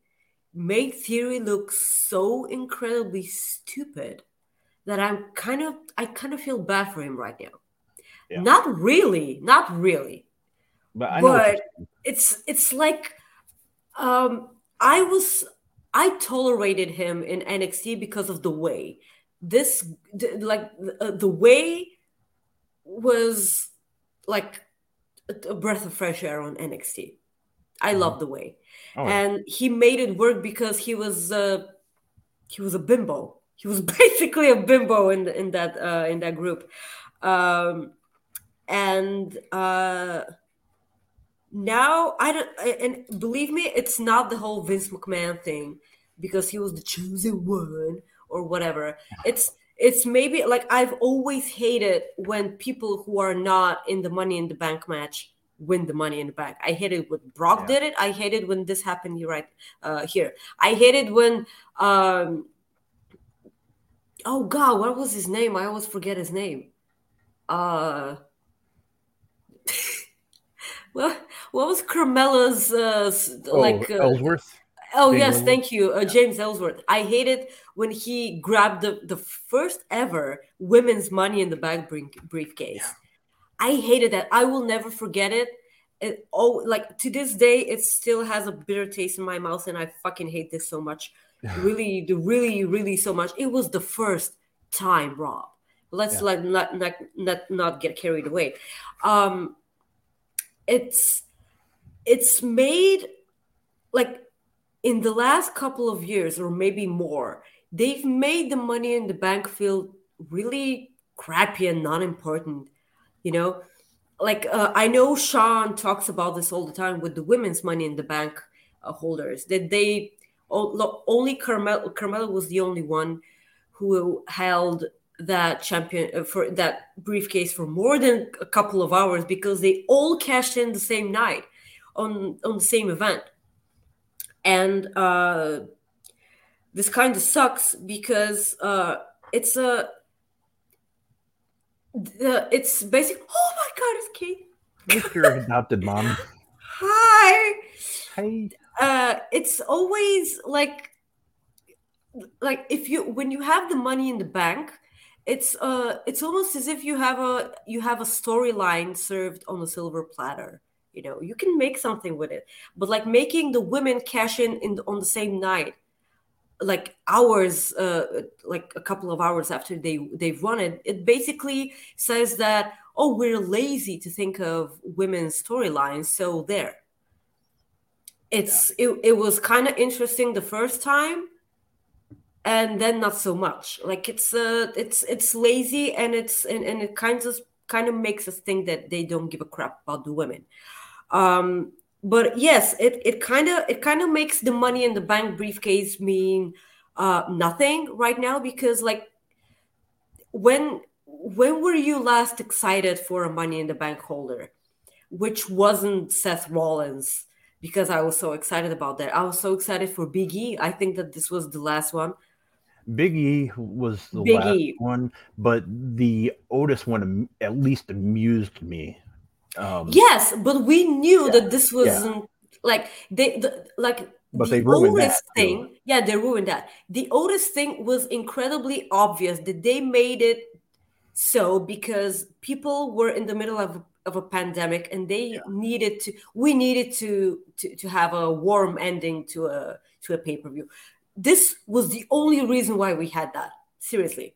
made Theory look so incredibly stupid that I'm kind of I kind of feel bad for him right now. Yeah. Not really, not really. but. But it's it's like um I was I tolerated him in NXT because of the way. This like uh, the way was like a, breath of fresh air on NXT. I love the way, Oh, and he made it work because he was uh, he was a bimbo. He was [laughs] basically a bimbo in in that uh, in that group, um, and uh, now I don't. And believe me, it's not the whole Vince McMahon thing because he was the chosen one or whatever. It's it's maybe like I've always hated when people who are not in the Money in the Bank match win the Money in the Bank. I hated when Brock Yeah. did it. I hated when this happened here right uh, here. I hated when. Um, oh God, what was his name? I always forget his name. Uh, [laughs] what what was Carmella's uh, Oh, like? Uh, Ellsworth. Oh James yes, Ellsworth? thank you, uh, James Ellsworth. I hated when he grabbed the, the first ever women's Money in the Bank brief- briefcase. I hated that. I will never forget it. it oh like to this day it still has a bitter taste in my mouth and i fucking hate this so much [laughs] really really really so much it was the first time rob let's Yeah. like not, not not not get carried away um it's it's made like in the last couple of years or maybe more they've made the money in the bank feel really crappy and not important you know? Like uh, i know sean talks about this all the time with the women's money in the bank uh, holders that they only Carmella Carmella was the only one who held that champion uh, for that briefcase for more than a couple of hours because they all cashed in the same night on on the same event and uh this kind of sucks because uh it's a the, it's basic oh my god it's kate With [laughs] your adopted mom. hi Hey. uh it's always like like if you when you have the money in the bank it's uh it's almost as if you have a you have a storyline served on a silver platter you know? You can make something with it but like making the women cash in, in on the same night like hours uh like a couple of hours after they they've won it it basically says that oh we're lazy to think of women's storylines so there. It's it, it was kind of interesting the first time and then not so much like it's uh it's it's lazy and it's and, and it kind of kind of makes us think that they don't give a crap about the women um but yes it it kind of it kind of makes the money in the bank briefcase mean uh nothing right now because like when when were you last excited for a money in the bank holder which wasn't Seth Rollins because I was so excited about that. I was so excited for biggie i think that this was the last one. Big E was the Big last E. one, but the Otis one at least amused me. Um, Yes, but we knew that this wasn't like they the, like But the they ruined Otis that, too. Yeah, they ruined that. The Otis thing was incredibly obvious that they made it so because people were in the middle of of a pandemic and they needed to we needed to, to to have a warm ending to a to a pay-per-view. This was the only reason why we had that. Seriously.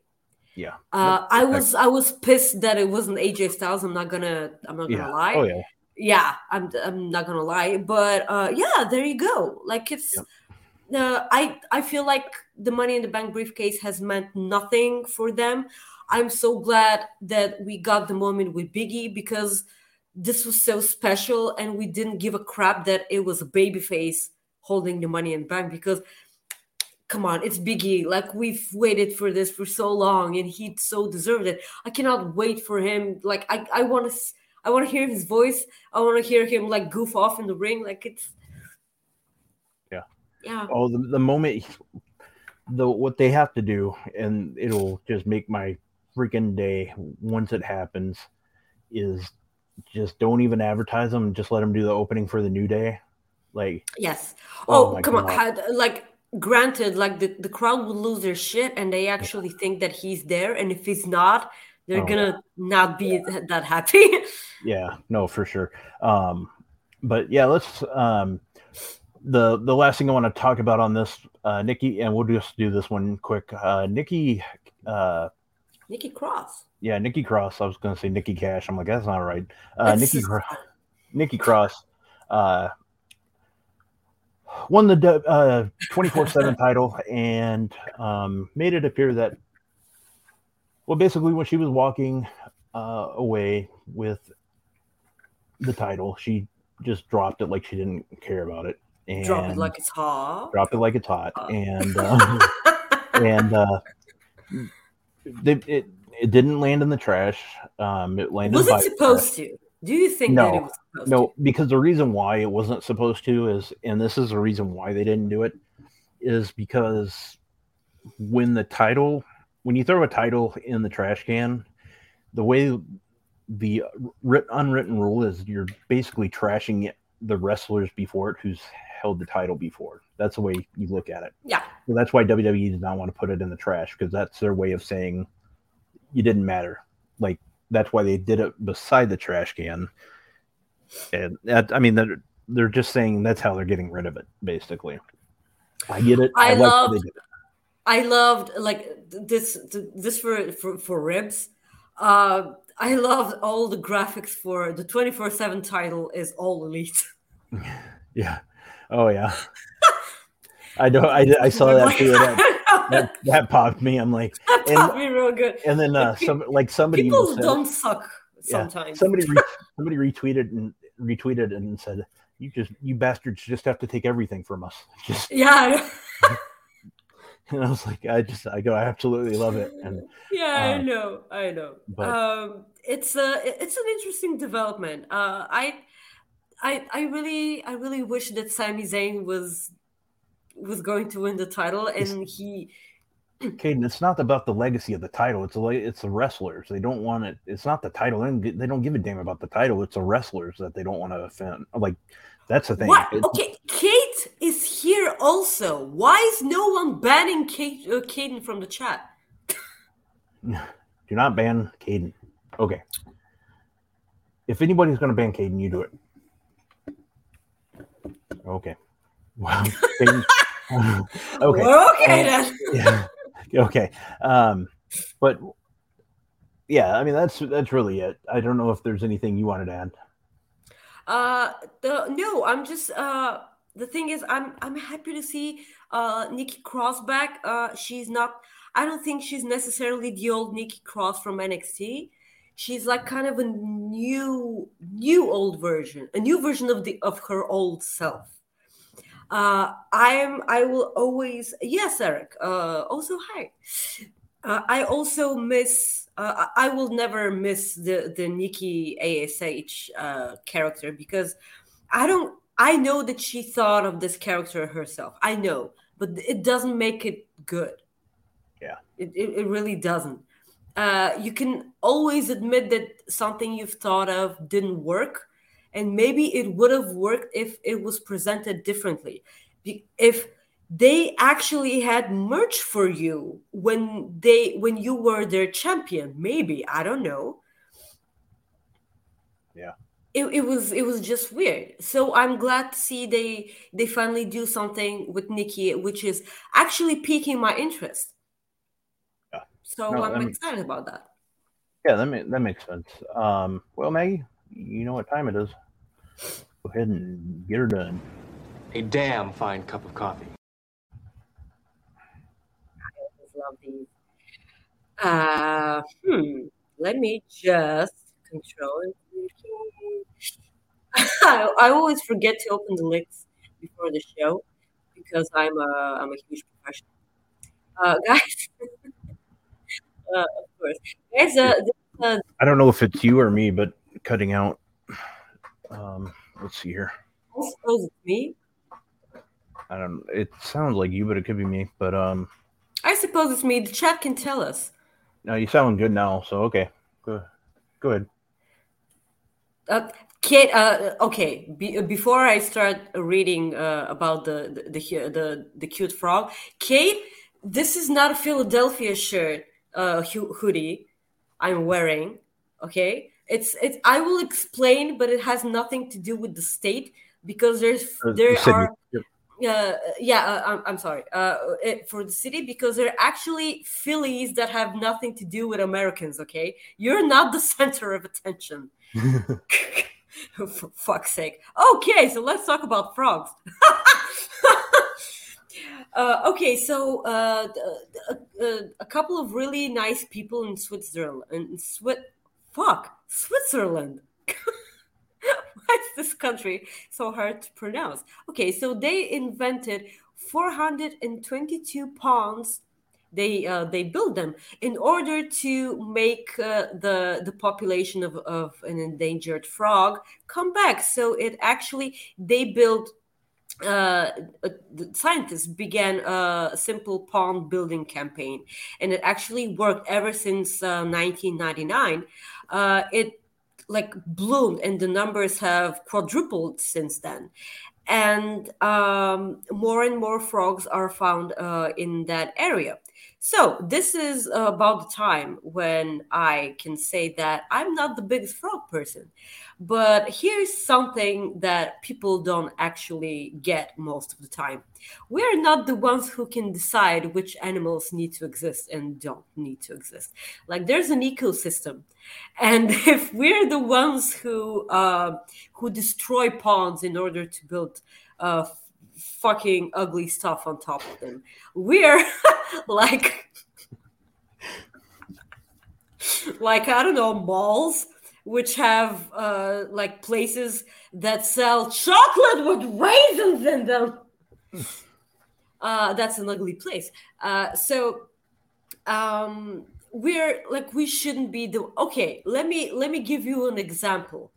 yeah. Uh, I was I was pissed that it wasn't AJ Styles. I'm not gonna I'm not gonna Yeah. lie. Oh yeah. Yeah, I'm I'm not gonna lie, but uh, yeah, there you go. Like it's uh, I I feel like the Money in the Bank briefcase has meant nothing for them. I'm so glad that we got the moment with Biggie because this was so special, and we didn't give a crap that it was a babyface holding the Money in the Bank because come on, it's Biggie. Like we've waited for this for so long, and he so deserved it. I cannot wait for him. Like I, I want to, I want to hear his voice. I want to hear him like goof off in the ring. Like it's, Yeah. yeah, Oh, the, the moment the what they have to do, and it'll just make my freaking day once it happens, is just don't even advertise them. Just let them do the opening for the new day. Like, yes. Oh Oh, come on. God. Had, like granted, like the, the crowd would lose their shit, and they actually think that he's there, and if he's not, they're Oh. gonna not be th- that happy. [laughs] yeah, no, for sure. Um, but yeah, let's. Um, the the last thing I want to talk about on this, uh, Nikki, and we'll just do this one quick. Uh, Nikki, uh, Nikki Cross. yeah, Nikki Cross. I was to say Nikki Cash. I'm like, that's not right. Uh, That's Nikki, just- Nikki Cross, uh, won the twenty four seven title and um, made it appear that, well, basically when she was walking uh, away with the title, she just dropped it like she didn't care about it. And Drop it like it's hot. dropped it like it's hot, and [laughs] um, and uh, they, it it didn't land in the trash. Um, it landed. Was it supposed trash. to? Do you think that it No, was supposed no, to? because the reason why it wasn't supposed to is, and this is the reason why they didn't do it, is because when the title, when you throw a title in the trash can, the way the writ, unwritten rule is, you're basically trashing it, the wrestlers before it who's held the title before. That's the way you look at it. Yeah. So that's why WWE does not want to put it in the trash because that's their way of saying you didn't matter. Like that's why they did it beside the trash can. and that, I mean they're they're just saying that's how they're getting rid of it. Basically, I get it. I, like how loved they did it. I loved like this this for for, for ribs. Uh, I loved all the graphics for the 24/7 title is all elite. [laughs] Yeah. Oh yeah. [laughs] I know. I, I saw [laughs] that too. That, that, that popped me. I'm like, [laughs] That and, taught me real good. and then uh, Like, [laughs] some like somebody People said- don't suck yeah, sometimes. somebody re- [laughs] somebody retweeted and retweeted and said, "You just you bastards just have to take everything from us." Just yeah, and I was like, I just I go, I absolutely love it. And yeah, I uh, know, I know. but- um, it's a it's an interesting development. Uh, I, I, I really, I really wish that Sami Zayn was was going to win the title, and he. Caden, it's not about the legacy of the title. It's like it's the wrestlers. They don't want it. It's not the title. They don't, they don't give a damn about the title. It's the wrestlers that they don't want to offend. Like that's the thing. What? It- Okay, Kate is here also. Why is no one banning Kate, uh, Caden from the chat? Do not ban Caden. Okay. If anybody's going to ban Caden, you do it. Okay. Wow. Caden- [laughs] [laughs] okay. Okay, Uh, then. [laughs] yeah. Okay. Um, but yeah, I mean that's that's really it. I don't know if there's anything you wanted to add. Uh, the no, I'm just uh. The thing is, I'm I'm happy to see uh Nikki Cross back. Uh, she's not. I don't think she's necessarily the old Nikki Cross from NXT. She's like kind of a new, new old version, a new version of the of her old self. Uh, I am. I will always. Yes, Eric. Uh, also, hi. Uh, I also miss. Uh, I will never miss the the Nikki Ash uh, character because I don't. I know that she thought of this character herself. I know, but it doesn't make it good. Yeah. It it, it really doesn't. Uh, you can always admit that something you've thought of didn't work, and maybe it would have worked if it was presented differently. If they actually had merch for you when they when you were their champion, maybe I don't know. Yeah. It, it was it was just weird. So I'm glad to see they they finally do something with Nikki, which is actually piquing my interest. Yeah. So No, I'm excited about that. Yeah, that ma- that makes sense. Um, well, Maggie, you know what time it is. Go ahead and get her done. A damn fine cup of coffee. I always love these. Uh, hmm. Let me just control it. I, [laughs] I always forget to open the links before the show because I'm a I'm a huge professional. Uh, [laughs] guys, uh, of course, guys. Uh, this, uh, I don't know if it's you or me, but cutting out. Um, let's see here. I suppose it's me. I don't. It sounds like you, but it could be me. But um, I suppose it's me. The chat can tell us. no, you sound good now. So okay, go, go ahead. Uh, Kate, uh, okay. Be, before I start reading uh, about the the, the the the cute frog, Kate, this is not a Philadelphia shirt, uh, hoodie I'm wearing. Okay, it's it's. I will explain, but it has nothing to do with the state because there's Uh, there are uh, yeah, uh, I'm, I'm sorry. Uh, it, for the city, because they're actually Phillies that have nothing to do with Americans. Okay, you're not the [laughs] center of attention. [laughs] [laughs] For fuck's sake. Okay, so let's talk about frogs. uh, okay, so uh, a couple of really nice people in Switzerland. In Swi- fuck, Switzerland. [laughs] Why is this country so hard to pronounce? Okay, so they invented 422 ponds. They uh, they built them in order to make uh, the the population of, of an endangered frog come back. So it actually they built. Uh, scientists began a simple pond building campaign, and it actually worked ever since uh, 1999. Uh, it like bloomed and the numbers have quadrupled since then. And um, more and more frogs are found uh, in that area So this is about the time when I can say that I'm not the biggest frog person. But here's something that people don't actually get most of the time. We're not the ones who can decide which animals need to exist and don't need to exist. Like there's an ecosystem. And [laughs] if we're the ones who uh, who destroy ponds in order to build uh, fucking ugly stuff on top of them, we're [laughs] like like I don't know malls which have uh, like places that sell chocolate with raisins in them. uh, that's an ugly place. Uh, so um, we're like we shouldn't be the okay. Let me let me give you an example.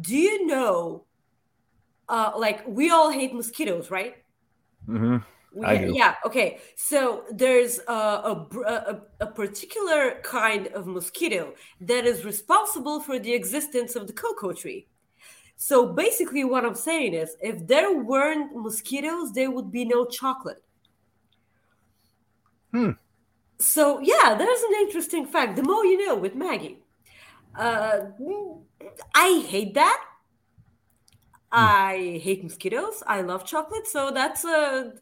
Do you know? Uh, like we all hate mosquitoes, right? Mm-hmm. We, yeah. Okay. So there's a, a, a, a particular kind of mosquito that is responsible for the existence of the cocoa tree. So basically, what I'm saying is, if there weren't mosquitoes, there would be no chocolate. Hmm. So yeah, there's an interesting fact. The more you know with Maggie. Uh, I hate that. I hate mosquitoes. I love chocolate. So that's a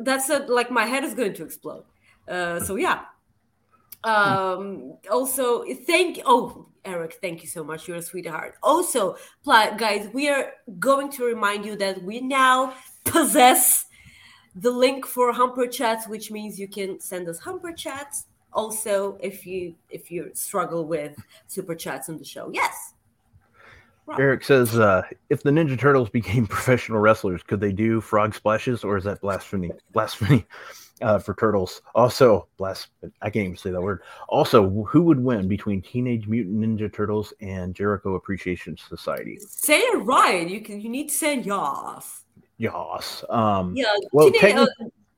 that's a like my head is going to explode. Uh, so yeah. Um, also, thank oh Eric, thank you so much. You're a sweetheart. Also, guys, we are going to remind you that we now possess the link for Humper Chats, which means you can send us Humper Chats. Also, if you if you struggle with super chats on the show, yes. Eric says, uh, if the Ninja Turtles [laughs] became professional wrestlers, could they do frog splashes, or is that blasphemy? Blasphemy [laughs] uh, for turtles. Also, blas- I can't even say that word. Also, who would win between Teenage Mutant Ninja Turtles and Jericho Appreciation Society? Say it right. You can. You need to say yes. Yas. Um, Yeah. Well, teenage- uh,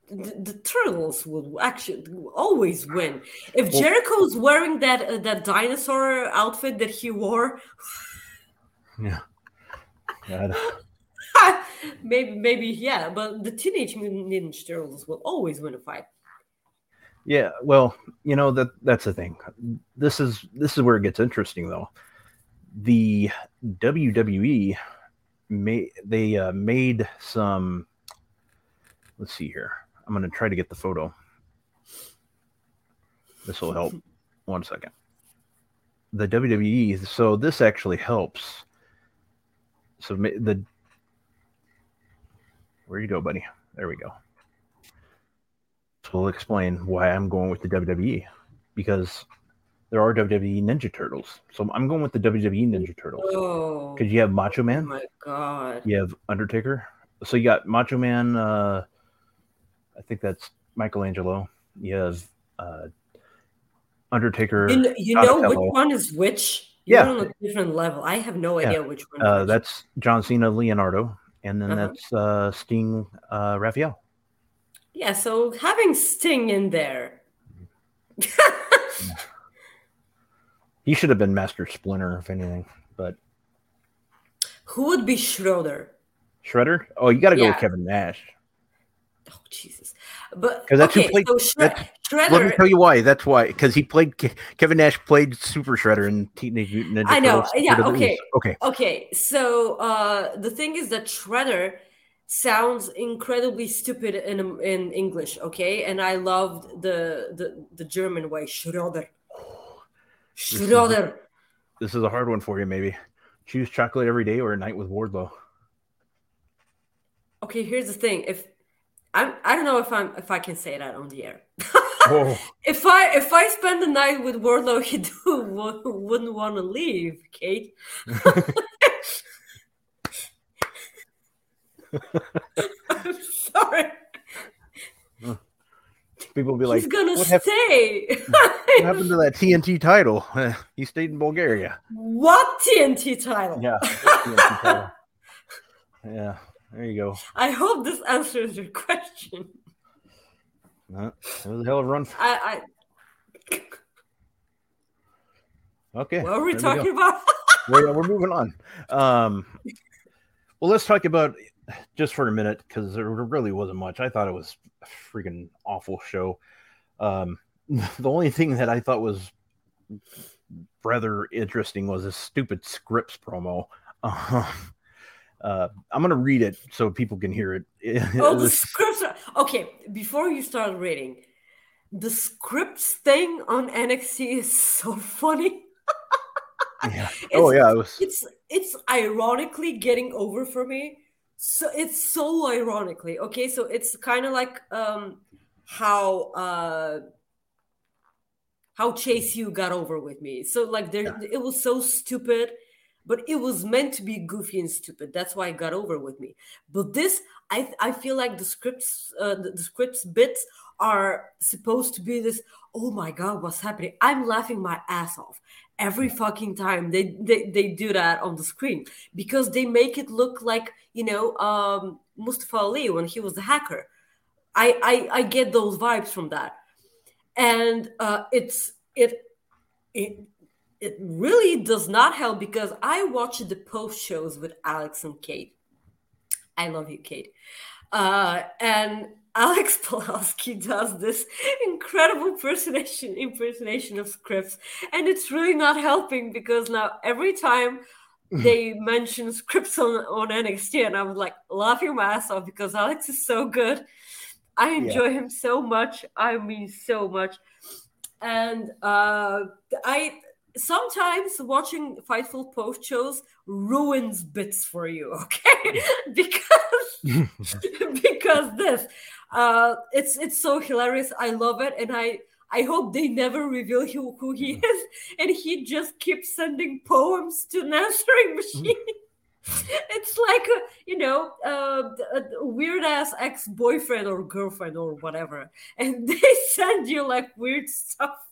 the, the turtles will actually always win. If Well- Jericho's wearing that uh, that dinosaur outfit that he wore, yeah. [laughs] Maybe maybe yeah. But the Teenage Mutant Ninja Turtles will always win a fight. Yeah, well, you know that that's the thing. This is this is where it gets interesting though. The WWE made they uh, made some let's see here. I'm going to try to get the photo. This will help. [laughs] One second. The WWE so this actually helps. So the Where you go, buddy? There we go. So we'll explain why I'm going with the WWE because there are WWE Ninja Turtles. So I'm going with the WWE Ninja Turtles Oh, because you have Macho Man. oh my god! you have Undertaker. So you got Macho Man. Uh, I think that's Michelangelo. You have uh, Undertaker. You know, you know which one is which? You're Yeah. on a different level. I have no Yeah. idea which one. Uh, that's John Cena, Leonardo, and then Uh-huh. that's uh, Sting, uh, Raphael. Yeah, so having Sting in there. [laughs] He should have been Master Splinter, if anything. But Who would be Schroeder? Shredder. Oh, you got to go with Kevin Nash. Oh Jesus! But Because that's okay, who played. so Shre- that- let me tell you why. That's why. Because he played. Kevin Nash played Super Shredder in Teenage Mutant Ninja I know. Turtles. Yeah. Lord of the Okay. Okay. Okay. So uh, the thing is that Shredder sounds incredibly stupid in in English. Okay, and I loved the the the German way. Schroeder. This Schroeder. This is a hard one for you. Maybe choose chocolate every day or a night with Wardlow. Okay. Here's the thing. If I'm, I don't know if I'm if I can say that on the air. Oh, [laughs] If I if I spend the night with Wardlow, he do, [laughs] wouldn't want to leave, Kate. [laughs] I'm sorry. people will be like, He's gonna what, stay. what happened to that TNT title? he stayed in Bulgaria. what TNT title? Yeah. TNT title. Yeah. There you go. [laughs] I hope this answers your question. It was a hell of a run. I, Okay. What were we talking go. about? [laughs] we're, we're moving on. Um, well, let's talk about just for a minute because there really wasn't much. I thought it was a freaking awful show. Um, [laughs] the only thing that I thought was rather interesting was a stupid Scrypts promo. Um, uh, I'm gonna read it so people can hear it. [laughs] Oh, the Scrypts. Are, okay, before you start reading, the Scrypts thing on NXT is so funny. [laughs] yeah. Oh yeah, it was. It's it's ironically getting over for me. So it's so ironically okay. So it's kind of like um how uh how Chase U got over with me. So like there, it was so stupid, but it was meant to be goofy and stupid. That's why it got over with me. But this, I I feel like the Scrypts, uh, the, the Scrypts bits are supposed to be this. Oh my god, what's happening? I'm laughing my ass off every fucking time they they, they do that on the screen because they make it look like you know um Mustafa Ali when he was the hacker. I I, I get those vibes from that and uh, it's it it it really does not help because I watch the post shows with Alex and Kate. I love you, Kate. Uh, and [laughs] Alex Pulaski does this incredible impersonation impersonation of Scrypts, and it's really not helping because now every time [laughs] they mention Scrypts on, on NXT, and I'm like laughing my ass off because Alex is so good. I enjoy him so much. I mean, so much. And uh, I sometimes watching Fightful post shows ruins bits for you, [laughs] okay? because [laughs] because this, uh, it's it's so hilarious. I love it, and I I hope they never reveal who, who he is, and he just keeps sending poems to an answering machine. [laughs] it's like a, you know uh, a weird ass ex boyfriend or girlfriend or whatever, and they send you like weird stuff.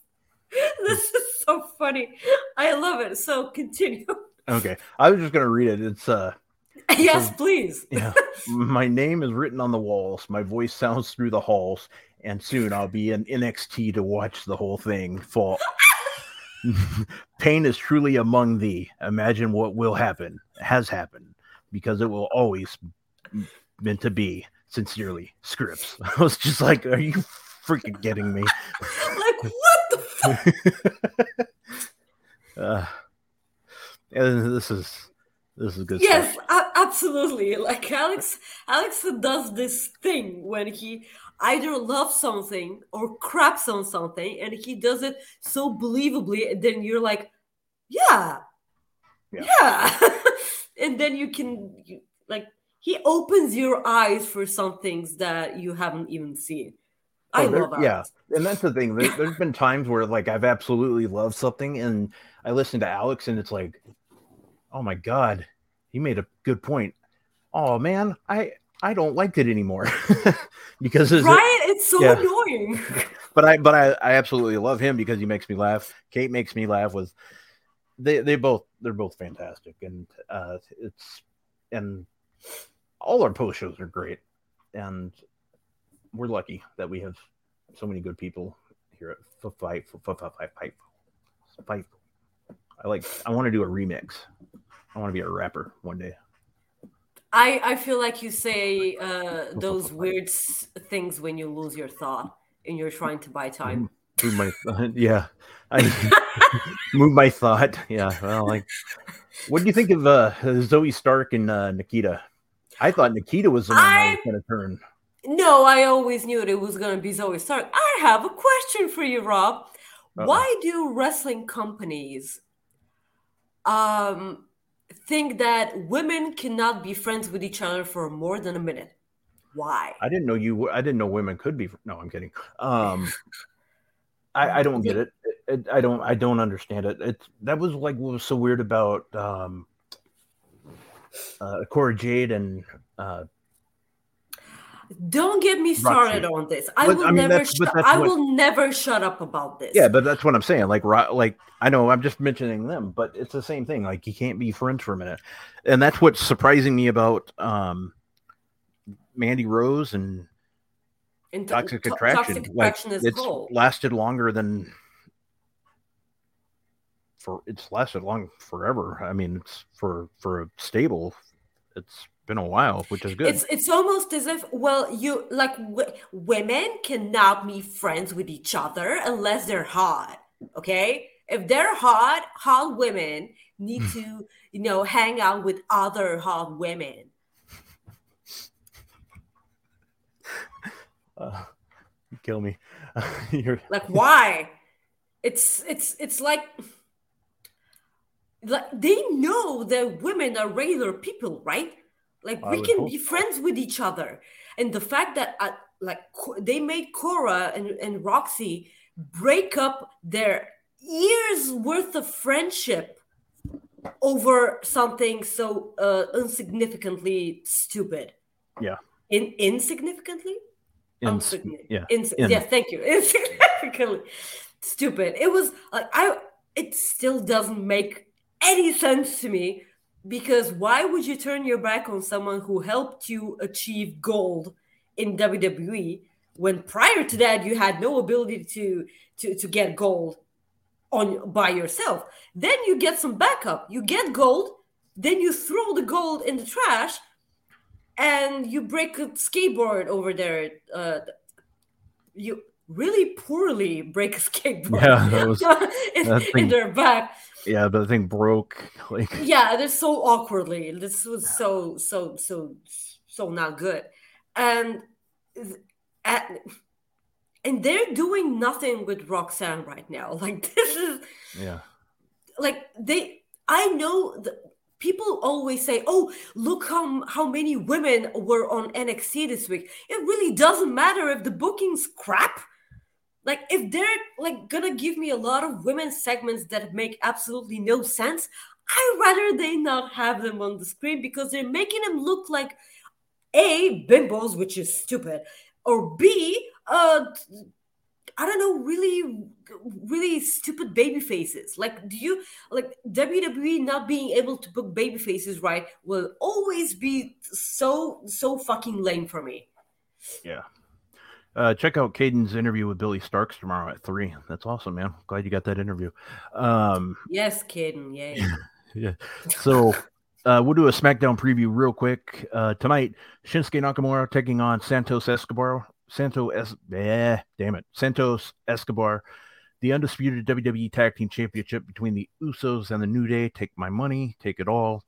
[laughs] This is so funny. I love it. So continue. Okay, I was just gonna read it. It's uh, [laughs] yes, please. yeah. [laughs] My name is written on the walls. My voice sounds through the halls, and soon I'll be in NXT to watch the whole thing fall. Pain is truly among thee. Imagine what will happen, has happened, because it will always meant to be. Sincerely, Scrypts. I was just like, are you freaking getting me? like what? [laughs] uh, and this is this is good yes, stuff. a- absolutely. Like Alex, Alex does this thing when he either loves something or craps on something, and he does it so believably. And then you're like, yeah, yeah, [laughs] and then you can you, like he opens your eyes for some things that you haven't even seen. I Oh, love Alex. yeah, and that's the thing. There, [laughs] there's been times where like I've absolutely loved something, and I listen to Alex, and it's like, oh my god, he made a good point. Oh man, I I don't like it anymore [laughs] because it's, Right? It's so yeah. annoying. [laughs] But I but I I absolutely love him because he makes me laugh. Kate makes me laugh with they they both they're both fantastic, and uh it's and all our post shows are great, and we're lucky that we have so many good people here at F- Fight Fight Fight Fight Fight Fight. I like. I want to do a remix. I want to be a rapper one day. I, I feel like you say uh, those weird things when you lose your thought and you're trying to buy time. Move my yeah. I move my thought. Yeah. Well, like, what do you think of uh, Zoey Stark and uh, Nikkita? I thought Nikkita was the one that was going to turn. No, I always knew it was going to be Zoey Stark. I have a question for you, Rob. Uh-oh. Why do wrestling companies um, think that women cannot be friends with each other for more than a minute? Why? I didn't know you. I didn't know women could be. No, I'm kidding. Um, I, I don't get it. It- it- I don't. I don't understand it. It's that was like what was so weird about um, uh, Cora Jade and uh, Don't get me started Roxy. on this. I But, will I mean, never. Shut, I what- will never shut up about this. Yeah, but that's what I'm saying. Like, like I know I'm just mentioning them, but it's the same thing. Like, you can't be friends for a minute, and that's what's surprising me about um, Mandy Rose and And Toxic to- Attraction. Toxic like, Attraction it's lasted longer than for it's lasted long forever. I mean, it's for for a stable, it's been a while, which is good. It's it's almost as if well, you like w- women cannot be friends with each other unless they're hot. Okay, if they're hot, hot women need to you know hang out with other hot women. [laughs] Uh, kill me. [laughs] You're Like why? It's it's it's like like they know that women are regular people, right? Like I we can be friends with each other, and the fact that uh, like they made Cora and, and Roxy break up their years worth of friendship over something so uh, insignificantly stupid. yeah. In insignificantly, Ins- yeah. Ins- in- yeah, thank you. [laughs] Insignificantly stupid. It was like I. It still doesn't make any sense to me because why would you turn your back on someone who helped you achieve gold in WWE when prior to that you had no ability to to to get gold on by yourself? Then you get some backup. You get gold. Then you throw the gold in the trash and you break a skateboard over there. Uh, you really poorly break a skateboard. Yeah, was- [laughs] in, in their back. Yeah, but the thing broke. [laughs] Like Yeah, they're so awkwardly. This was so so so so not good, and at, and they're doing nothing with Roxanne right now. [laughs] Like this is yeah. like they i know that people always say oh look how how many women were on nxt this week it really doesn't matter if the booking's crap like if they're like gonna give me a lot of women segments that make absolutely no sense i'd rather they not have them on the screen because they're making them look like a bimbos which is stupid or b uh I don't know, really, really stupid baby faces. Like, do you like WWE not being able to book baby faces right will always be so so fucking lame for me. Yeah. Uh, check out Caden's interview with Billie Starkz tomorrow at three. That's awesome, man. Glad you got that interview. Um, Yes, Caden, yay. [laughs] yeah. So uh, we'll do a SmackDown preview real quick. Uh, tonight, Shinsuke Nakamura taking on Santos Escobar. Santos, Es, eh, damn it, Santos Escobar, the undisputed WWE Tag Team Championship between the Usos and the New Day. Take my money, take it all,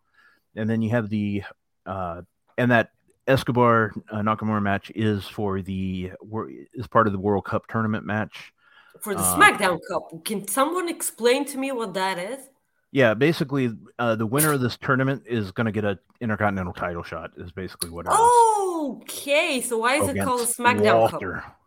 and then you have the uh, and that Escobar uh, Nakamura match is for the is part of the World Cup tournament match. For the Uh, SmackDown Cup, can someone explain to me what that is? Yeah, basically, uh, the winner of this tournament is going to get a intercontinental title shot. Is basically what it is. Okay, so why is it called SmackDown Walter. Cup?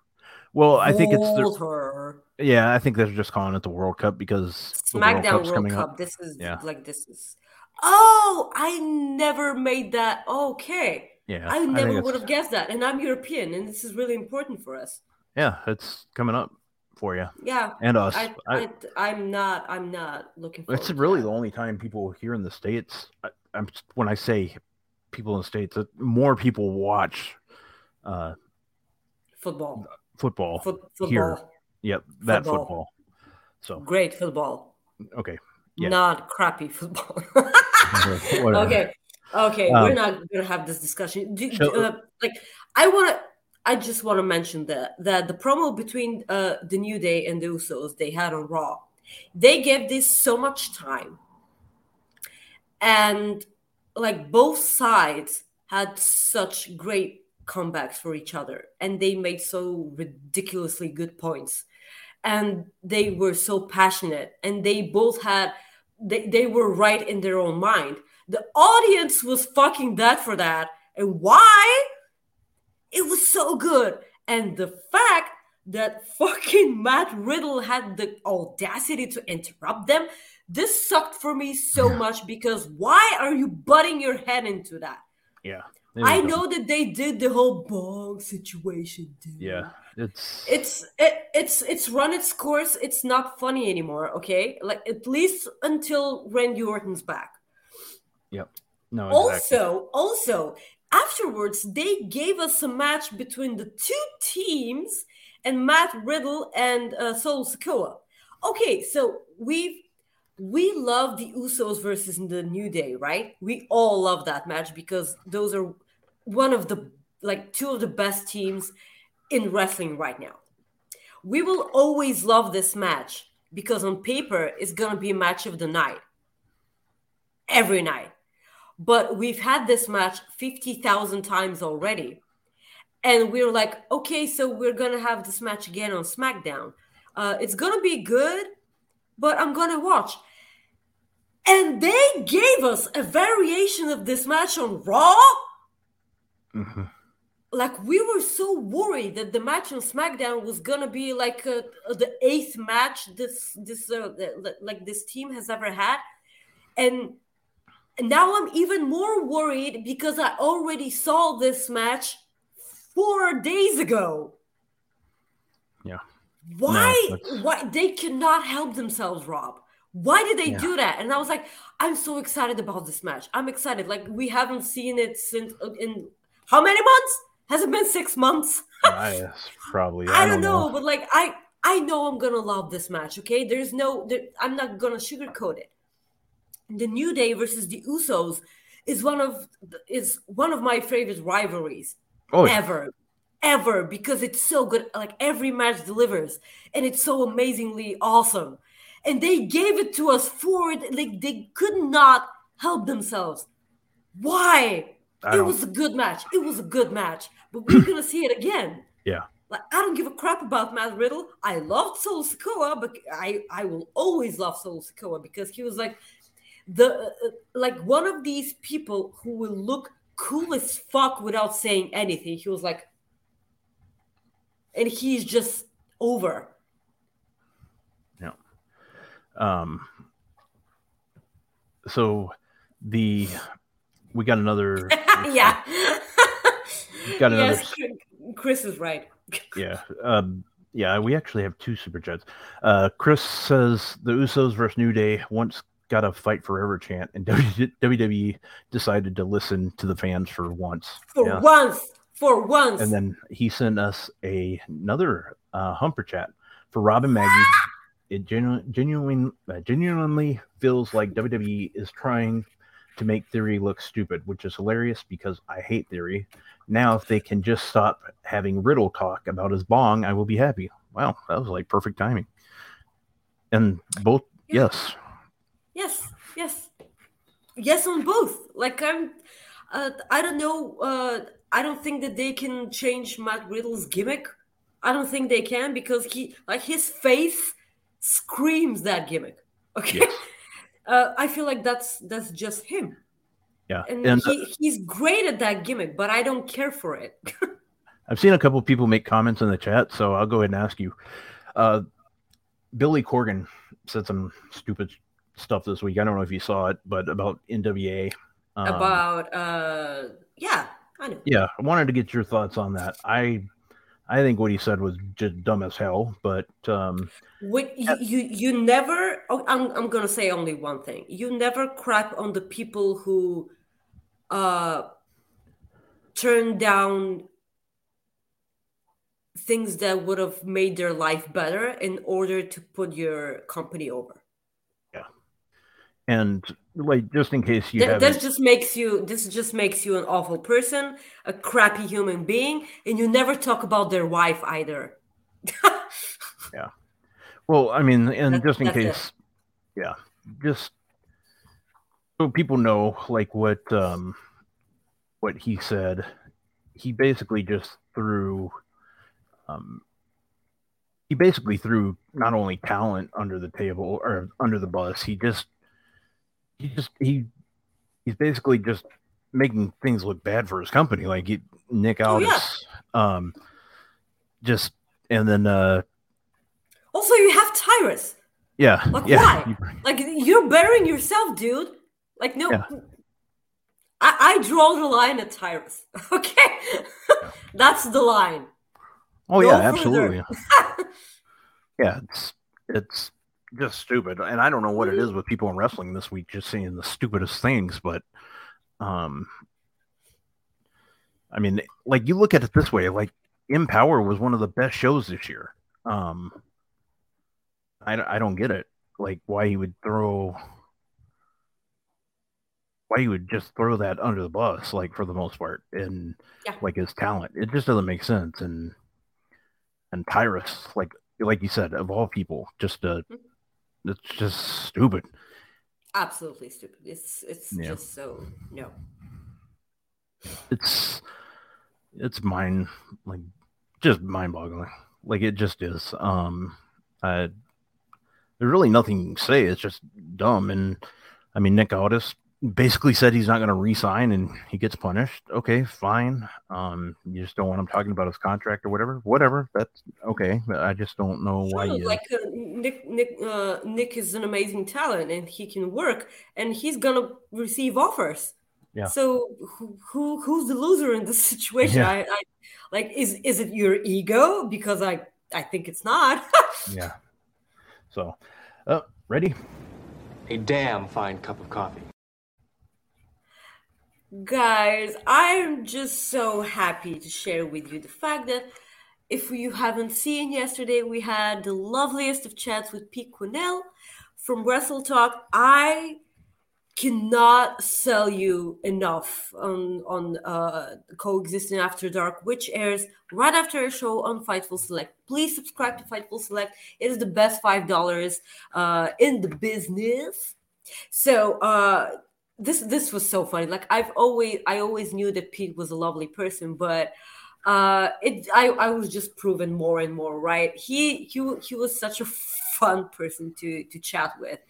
Well, I think it's the, yeah, I think they're just calling it the World Cup because World SmackDown World coming Cup. up. This is Yeah. like this is. Oh, I never made that. Okay, Yeah, I I never it's- would have guessed that. And I'm European, and this is really important for us. Yeah, it's coming up for you. Yeah, and us. I, I- I, am not. I'm not looking. It's really that. the only time people here in the states. I, I'm when I say people in the states, that more people watch uh, football. football Foot- here. football. Yep, that Football. football. So Great football, okay, yeah. not crappy football. [laughs] [laughs] Whatever. Okay, okay, we're Um, not gonna have this discussion. Do, so- uh, like, I want to. I just want to mention that that the promo between uh, the New Day and the Usos they had on Raw, they gave this so much time, and like both sides had such great comebacks for each other, and they made so ridiculously good points, and they were so passionate, and they both had they, they were right in their own mind. The audience was fucking dead for that, and why? It was so good. And the fact that fucking Matt Riddle had the audacity to interrupt them, this sucked for me so much because why are you butting your head into that? yeah. I know that they did the whole bong situation, dude. Yeah, it's It's it, it's it's run its course. It's not funny anymore. Okay, like at least until Randy Orton's back. Yep. No, exactly. Also, also afterwards, they gave us a match between the two teams and Matt Riddle and uh, Solo Sikoa. Okay, so we've we love the Usos versus the New Day, right? We all love that match because those are one of the like two of the best teams in wrestling right now. We will always love this match because on paper it's going to be a match of the night every night. But we've had this match 50,000 times already. And we're like, okay, so we're going to have this match again on SmackDown. Uh, it's going to be good, but I'm going to watch. And they gave us a variation of this match on Raw. Mhm. Like we were so worried that the match on SmackDown was gonna be like uh, the eighth match this this uh, like this team has ever had, and now I'm even more worried because I already saw this match four days ago. Yeah. Why? that's- why they cannot help themselves, Rob? Why did they Yeah. do that? And I was like, I'm so excited about this match. I'm excited. Like we haven't seen it since uh, in how many months? Has it been six months? [laughs] I probably. I, don't know, but like I I know I'm gonna love this match. Okay, there's no there, I'm not gonna sugarcoat it. The New Day versus the Usos is one of is one of my favorite rivalries Oh, yeah. ever, ever because it's so good. Like every match delivers, and it's so amazingly awesome. And they gave it to us for it, like they could not help themselves. Why? It was a good match. It was a good match, but we're [clears throat] gonna see it again. Yeah. Like I don't give a crap about Matt Riddle. I loved Solo Sikoa, but I I will always love Solo Sikoa because he was like the uh, like one of these people who will look cool as fuck without saying anything. He was like, and he's just over. Yeah. Um. So the we got another. [laughs] yeah. Got another yes, Chris is right. [laughs] yeah. Um, yeah, we actually have two super chats. Uh, Chris says the Usos versus New Day once got a fight forever chant, and [laughs] WWE decided to listen to the fans for once. For Yeah. once, for once. And then he sent us a, another uh, Humper chat for Rob and Maggie. [gasps] It genu- genuine, uh, genuinely feels like WWE is trying to make Theory look stupid, which is hilarious because I hate Theory. Now, if they can just stop having Riddle talk about his bong, I will be happy. Wow, that was like perfect timing. And both, yes, Yes, yes, yes on both. Like I'm, uh, I don't know. Uh, I don't think that they can change Matt Riddle's gimmick. I don't think they can because he, like, his face screams that gimmick. Okay, [laughs] uh, I feel like that's that's just him, yeah. and, And uh, he, he's great at that gimmick, but I don't care for it. [laughs] I've seen a couple people make comments in the chat, so I'll go ahead and ask you. Uh, Billy Corgan said some stupid stuff this week. I don't know if you saw it, but about NWA. Um, About, uh, yeah, I know. yeah, I wanted to get your thoughts on that. I I think what he said was just dumb as hell, but um, What you, you you never oh, I'm I'm gonna say only one thing. You never crap on the people who uh turn down things that would have made their life better in order to put your company over. And like just in case you Th- this just makes you this just makes you an awful person, a crappy human being, and you never talk about their wife either. [laughs] yeah. Well, I mean, and just in that's it. case, yeah, just so people know, like what um what he said, he basically just threw um he basically threw not only talent under the table or under the bus, he just he just he he's basically just making things look bad for his company. Like he, Nick Oh, Aldis, yeah. um, just and then uh, Also, you have Tyrus. yeah, Like yeah, why? Like you're burying yourself, dude. Like no, Yeah. I, I draw the line at Tyrus. [laughs] Okay, [laughs] that's the line. Oh yeah, absolutely. [laughs] yeah, it's it's just stupid, and I don't know what it is with people in wrestling this week, just saying the stupidest things. But, um, I mean, like you look at it this way, like EmPowerrr was one of the best shows this year. Um, I, I don't get it. like why he would throw why he would just throw that under the bus, like for the most part, and Yeah. like his talent. It just doesn't make sense. And and Tyrus, like like you said, of all people, just uh Mm-hmm. It's just stupid. Absolutely stupid. It's it's Yeah. just so no. It's it's mind like just mind boggling. Like it just is. Um I there's really nothing you can say. It's just dumb. And I mean Nick Aldis basically said he's not going to resign and he gets punished. Okay, fine. Um, you just don't want him talking about his contract or whatever. Whatever. That's okay. But I just don't know why. Sure, You, like uh, Nick, Nick, uh, Nick is an amazing talent, and he can work, and he's gonna receive offers. Yeah. So who, who who's the loser in this [laughs] situation? Yeah. I, I like is is it your ego? Because I I think it's not. [laughs] yeah. So, uh, ready? A damn fine cup of coffee. Guys, I'm just so happy to share with you the fact that if you haven't seen yesterday, we had the loveliest of chats with Pete Quinnell from Wrestle Talk. I cannot sell you enough on on uh, coexisting after dark which airs right after our show on fightful select. Please subscribe to fightful select. It is the best five dollars uh, in the business. So uh this this was so funny like i've always i always knew that pete was a lovely person but uh it i i was just proven more and more right? He he, he was such a fun person to to chat with.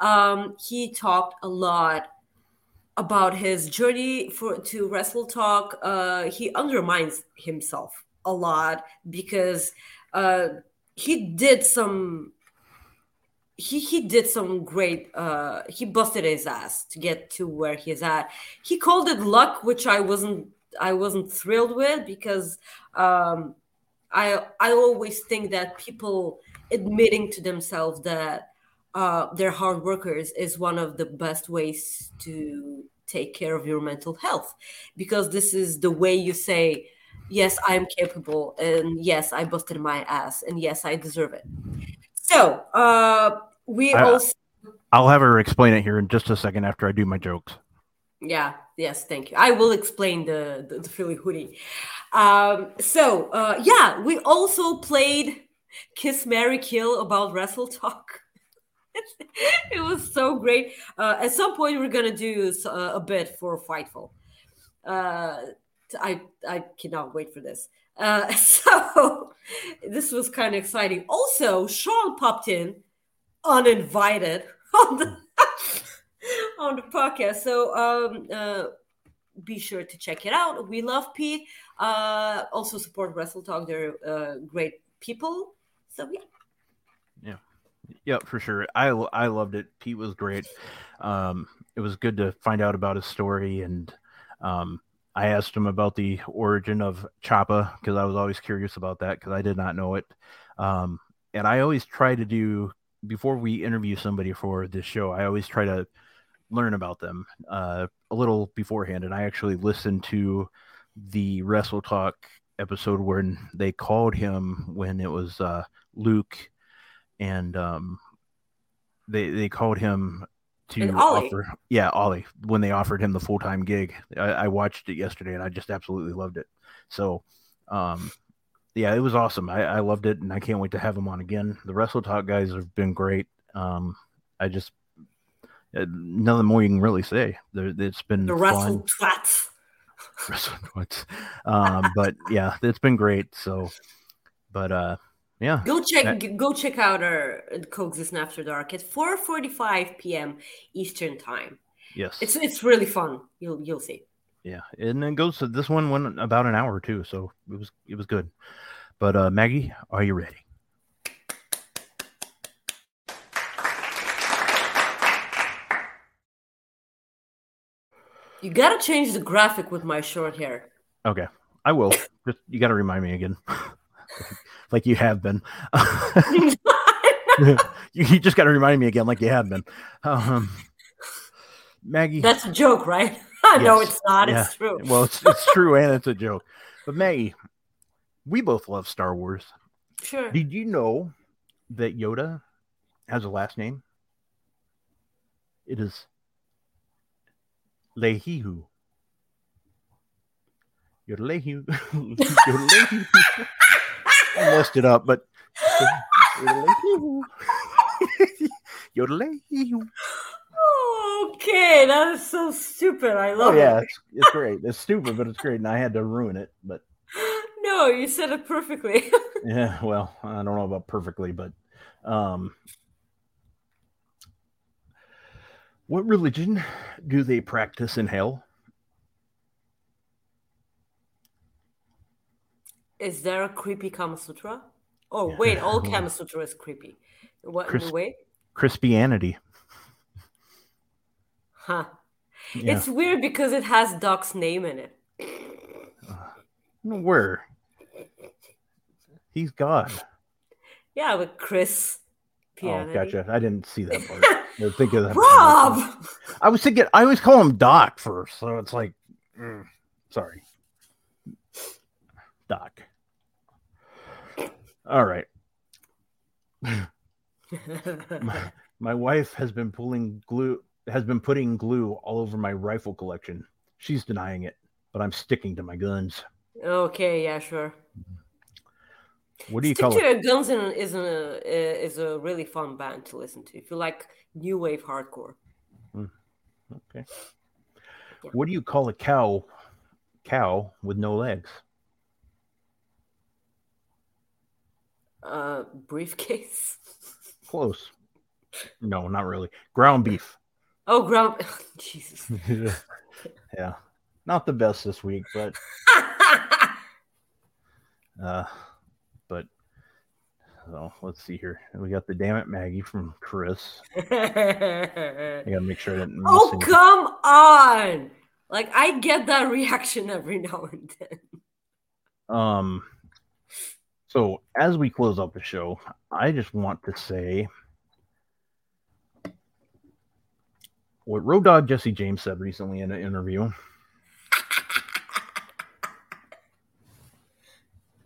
Um he talked a lot about his journey for to wrestle talk. Uh he undermines himself a lot because uh he did some he he did some great uh he busted his ass to get to where he's at. He called it luck which i wasn't i wasn't thrilled with because um i i always think that people admitting to themselves that uh they're hard workers is one of the best ways to take care of your mental health because this is the way you say yes i'm capable and yes i busted my ass and yes i deserve it so uh we I- also I'll have her explain it here in just a second after I do my jokes. yeah. Yes. Thank you. I will explain the the, the philly hoodie. Um so uh yeah we also played kiss mary kill about wrestle talk. [laughs] It was so great. Uh at some point we're gonna do s- uh, a bit for fightful. Uh i i cannot wait for this. Uh [laughs] so this was kind of exciting also sean popped in uninvited on the [laughs] on the podcast. So um uh be sure to check it out. We love Pete. Uh also support Wrestle Talk. They're uh great people. So yeah. Yeah. Yep, for sure. I I loved it. Pete was great. Um, it was good to find out about his story, and um, I asked him about the origin of Choppa because I was always curious about that because I did not know it. Um, and I always try to do before we interview somebody for this show. I always try to learn about them uh, a little beforehand, and I actually listened to the Wrestle Talk episode when they called him when it was uh, Luke and um, they they called him to offer yeah Ollie when they offered him the full time gig. I, I watched it yesterday and I just absolutely loved it. So um, yeah, it was awesome. I, I loved it and I can't wait to have him on again. The Wrestle Talk guys have been great. Um, I just uh, nothing more you can really say. There, it's been The. Wrestle Twats. Wrestle Twats. Um, but yeah, it's been great. So, but uh, yeah, Go check That- go check out our Coexist After Dark at 4:45 p.m. Eastern time. yes, It's it's really fun. You'll you'll see. Yeah, and then goes to this one went about an hour too, so it was it was good. But uh Maggie, are you ready? You gotta change the graphic with my short hair. Okay, I will. Just you got to remind me again, [laughs] [laughs] like you have been. [laughs] [laughs] you, just got to remind me again, like you have been. Um, Maggie, That's a joke, right? no, it's not. Yeah. It's true. Well, it's it's true and it's a joke. But Maggie, we both love Star Wars. Sure. Did you know that Yoda has a last name? It is Lehihu. Yodelehu. Yodelehu. I messed it up, but Yodelehu. [laughs] Yodelehu. Okay, that is so stupid. I love Oh love yeah, it. it's, it's great. It's stupid, but it's great, and I had to ruin it. But [gasps] No, you said it perfectly. [laughs] yeah, well, I don't know about perfectly, but um, what religion do they practice in hell? Is there a creepy Kama Sutra? Oh wait, all [laughs] Kama Sutra is creepy. What in Chris- way? Christianity. Huh. Yeah. It's weird because it has Doc's name in it. Where? He's God. Yeah, with Chris. Oh, gotcha. I didn't see that part. [laughs] I was thinking that. Rob! I was thinking. I always call him Doc first, so it's like, mm, sorry, Doc. All right. [laughs] my, my wife has been pulling glue, has been putting glue all over my rifle collection. She's denying it, but I'm sticking to my guns. Okay, yeah, sure. What do you Stick call to it? Guns is a uh, is a really fun band to listen to if you like new wave hardcore. Hmm, okay. What do you call a cow? Cow with no legs? Uh, briefcase. Close. No, not really. Ground beef. Oh, ground. [laughs] Jesus. [laughs] yeah, not the best this week, but [laughs] uh, but so let's see here. We got the damn it Maggie from Chris. I gotta make sure I didn't miss oh, come on! Like I get that reaction every now and then. Um, so as we close up the show, I just want to say what Road Dogg Jesse James said recently in an interview.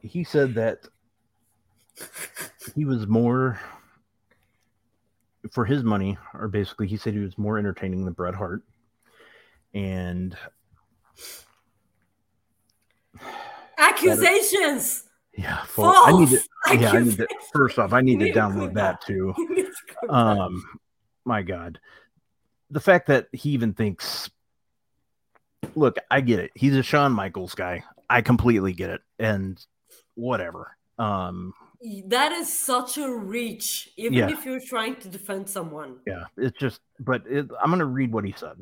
He said that he was more for his money, or basically, he said he was more entertaining than Bret Hart, and Accusations. Yeah, full, I need to. Yeah, I need to. First off, I need to download that too. To click that. Um, my God, the fact that he even thinks. Look, I get it. He's a Shawn Michaels guy. I completely get it, and whatever. Um, That is such a reach, even Yeah. if you're trying to defend someone. yeah, it's just. But it, I'm going to read what he said.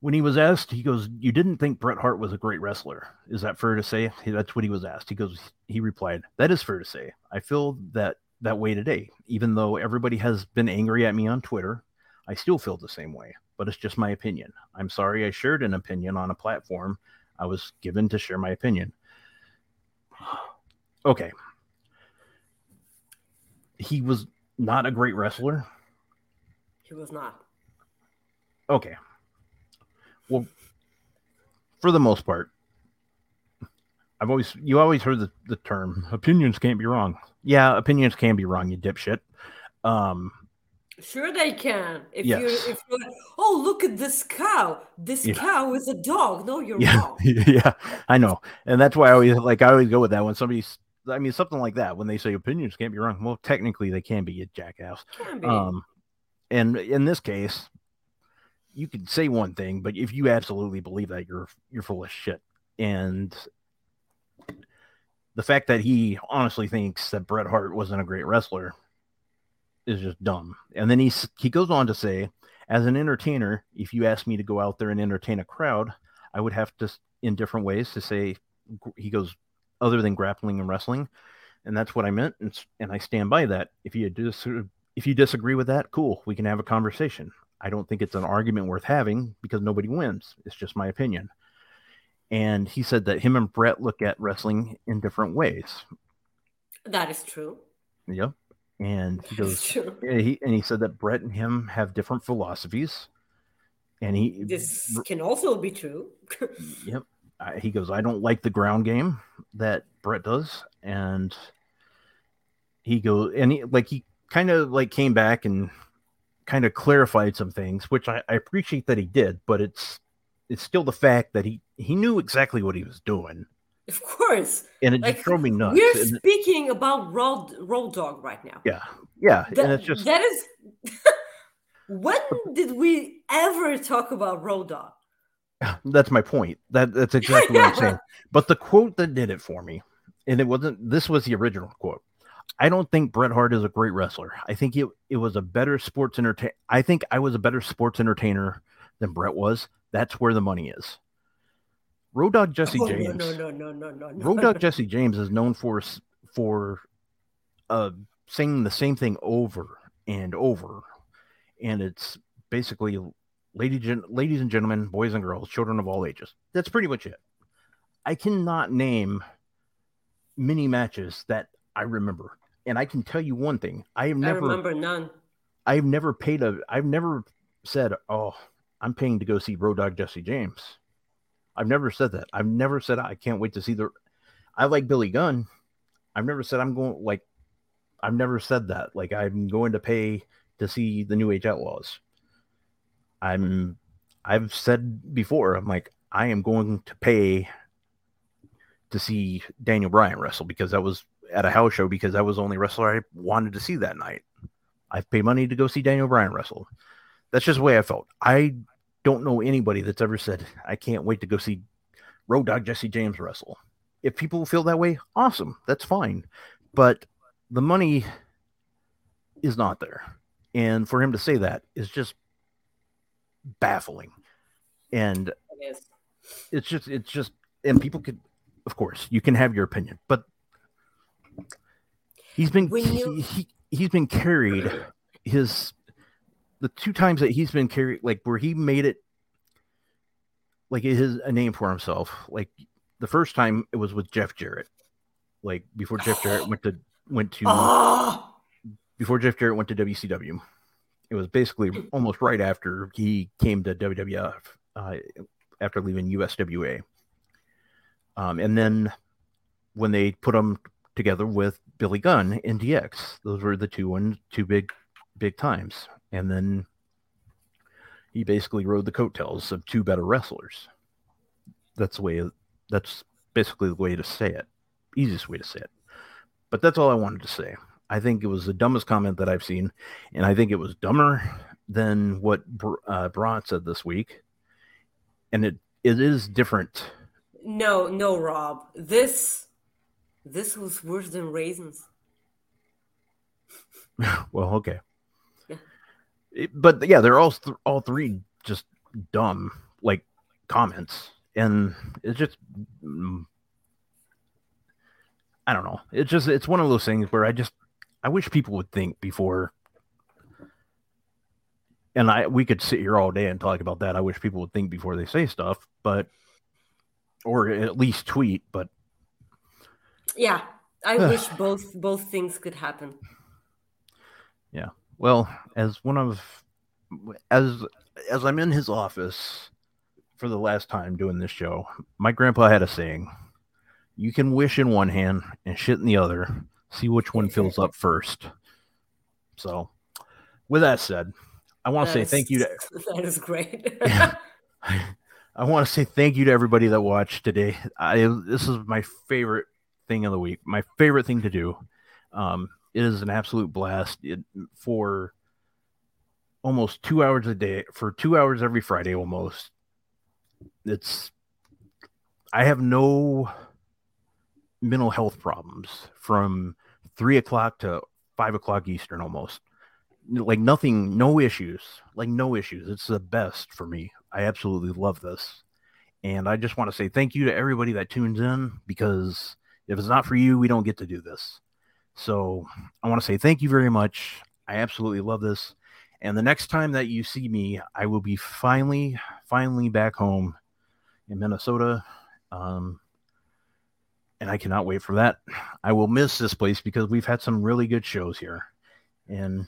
When he was asked, he goes, "You didn't think Bret Hart was a great wrestler? Is that fair to say?" That's what he was asked. He goes, he replied, "That is fair to say. I feel that that way today. Even though everybody has been angry at me on Twitter, I still feel the same way. But it's just my opinion. I'm sorry I shared an opinion on a platform I was given to share my opinion." [sighs] Okay. He was not a great wrestler. He was not. Okay. Well, for the most part, I've always you always heard the, the term opinions can't be wrong. Yeah, opinions can be wrong, you dipshit. Um, Sure, they can. If you if you're like, oh, look at this cow. This Yeah. cow is a dog. No, you're yeah, wrong. [laughs] yeah, I know, and that's why I always like I always go with that when somebody's. I mean, something like that when they say opinions can't be wrong. Well, technically they can be, you jackass. Can be. Um, and in this case, you can say one thing, but if you absolutely believe that, you're you're full of shit. And the fact that he honestly thinks that Bret Hart wasn't a great wrestler is just dumb. And then he he goes on to say, as an entertainer, if you ask me to go out there and entertain a crowd, I would have to in different ways to say. He goes other than grappling and wrestling, and that's what I meant, and, and I stand by that. If you dis- if you disagree with that, cool, we can have a conversation. I don't think it's an argument worth having because nobody wins. It's just my opinion. And he said that him and Bret look at wrestling in different ways. that is true. Yep. And he goes, true. he, and he said that Bret and him have different philosophies. And he, This can also be true. [laughs] yep. I, he goes, I don't like the ground game that Bret does. And he goes, and he, like, he kind of like came back and kind of clarified some things, which I, I appreciate that he did, but it's it's still the fact that he he knew exactly what he was doing, Of course. and it Like, just drove me nuts. We're And- speaking about Road Road Dogg right now. yeah, yeah, and it's just that is [laughs] when did we ever talk about Road Dogg? [laughs] that's my point. That that's [laughs] exactly what I'm saying. But the quote that did it for me, and it wasn't. This was the original quote. I don't think Bret Hart is a great wrestler. I think it it was a better sports entertain. I think I was a better sports entertainer than Bret was. That's where the money is. Road Dogg [laughs] Jesse Oh, James. No, no, no, no, no, no. Road Dogg [laughs] Jesse James is known for for uh, saying the same thing over and over, and it's basically, gen- ladies and gentlemen, boys and girls, children of all ages. That's pretty much it. I cannot name many matches that I remember, and I can tell you one thing: I have I never, remember none. I've never paid a, I've never said, "Oh, I'm paying to go see Road Dogg Jesse James." I've never said that. I've never said I can't wait to see the. I like Billy Gunn. I've never said I'm going like. I've never said that. Like I'm going to pay to see the New Age Outlaws. I'm. I've said before. I'm like I am going to pay. To see Daniel Bryan wrestle because that was at a house show because that was the only wrestler I wanted to see that night. I've paid money to go see Daniel Bryan wrestle. That's just the way I felt. I don't know anybody that's ever said, I can't wait to go see Road Dogg Jesse James wrestle. If people feel that way, awesome. That's fine. But the money is not there. And for him to say that is just baffling. And It it's just, it's just, and people could, of course, you can have your opinion, but he's been, you- he, he, he's been carried his the two times that he's been carried like where he made it like his a name for himself. Like the first time it was with jeff jarrett. Like before jeff jarrett went to went to Oh, [gasps] before jeff jarrett went to wcw it was basically almost right after he came to wwf uh, after leaving uswa um, and then when they put him together with billy gunn in dx those were the two one two big big times and then he basically rode the coattails of two better wrestlers. That's the way. That's basically the way to say it. Easiest way to say it. But that's all I wanted to say. I think it was the dumbest comment that I've seen, and I think it was dumber than what uh, Braun said this week. And it it is different. no, no, Rob. This this was worse than raisins. [laughs] well, okay. Yeah. It- but yeah, they're all th- all three just dumb like comments, and it's just mm, I don't know. It's just it's one of those things where I just I wish people would think before. And I we could sit here all day and talk about that. I wish people would think before they say stuff, but or at least tweet. But Yeah, I wish both both things could happen. Yeah. Well, as one of as as I'm in his office for the last time doing this show, my grandpa had a saying: "You can wish in one hand and shit in the other. See which one fills up first. So, with that said, I want to say thank you to [laughs] That is great. yeah [laughs] [laughs] I want to say thank you to everybody that watched today. I this is my favorite thing of the week. My favorite thing to do. Um, it is an absolute blast it, for almost two hours a day for two hours every Friday almost. It's I have no mental health problems from three o'clock to five o'clock Eastern almost. Like nothing, no issues. Like no issues. It's the best for me. I absolutely love this. And I just want to say thank you to everybody that tunes in because if it's not for you, we don't get to do this. So I want to say thank you very much. I absolutely love this. And the next time that you see me, I will be finally, finally back home in Minnesota. Um, and I cannot wait for that. I will miss this place because we've had some really good shows here. And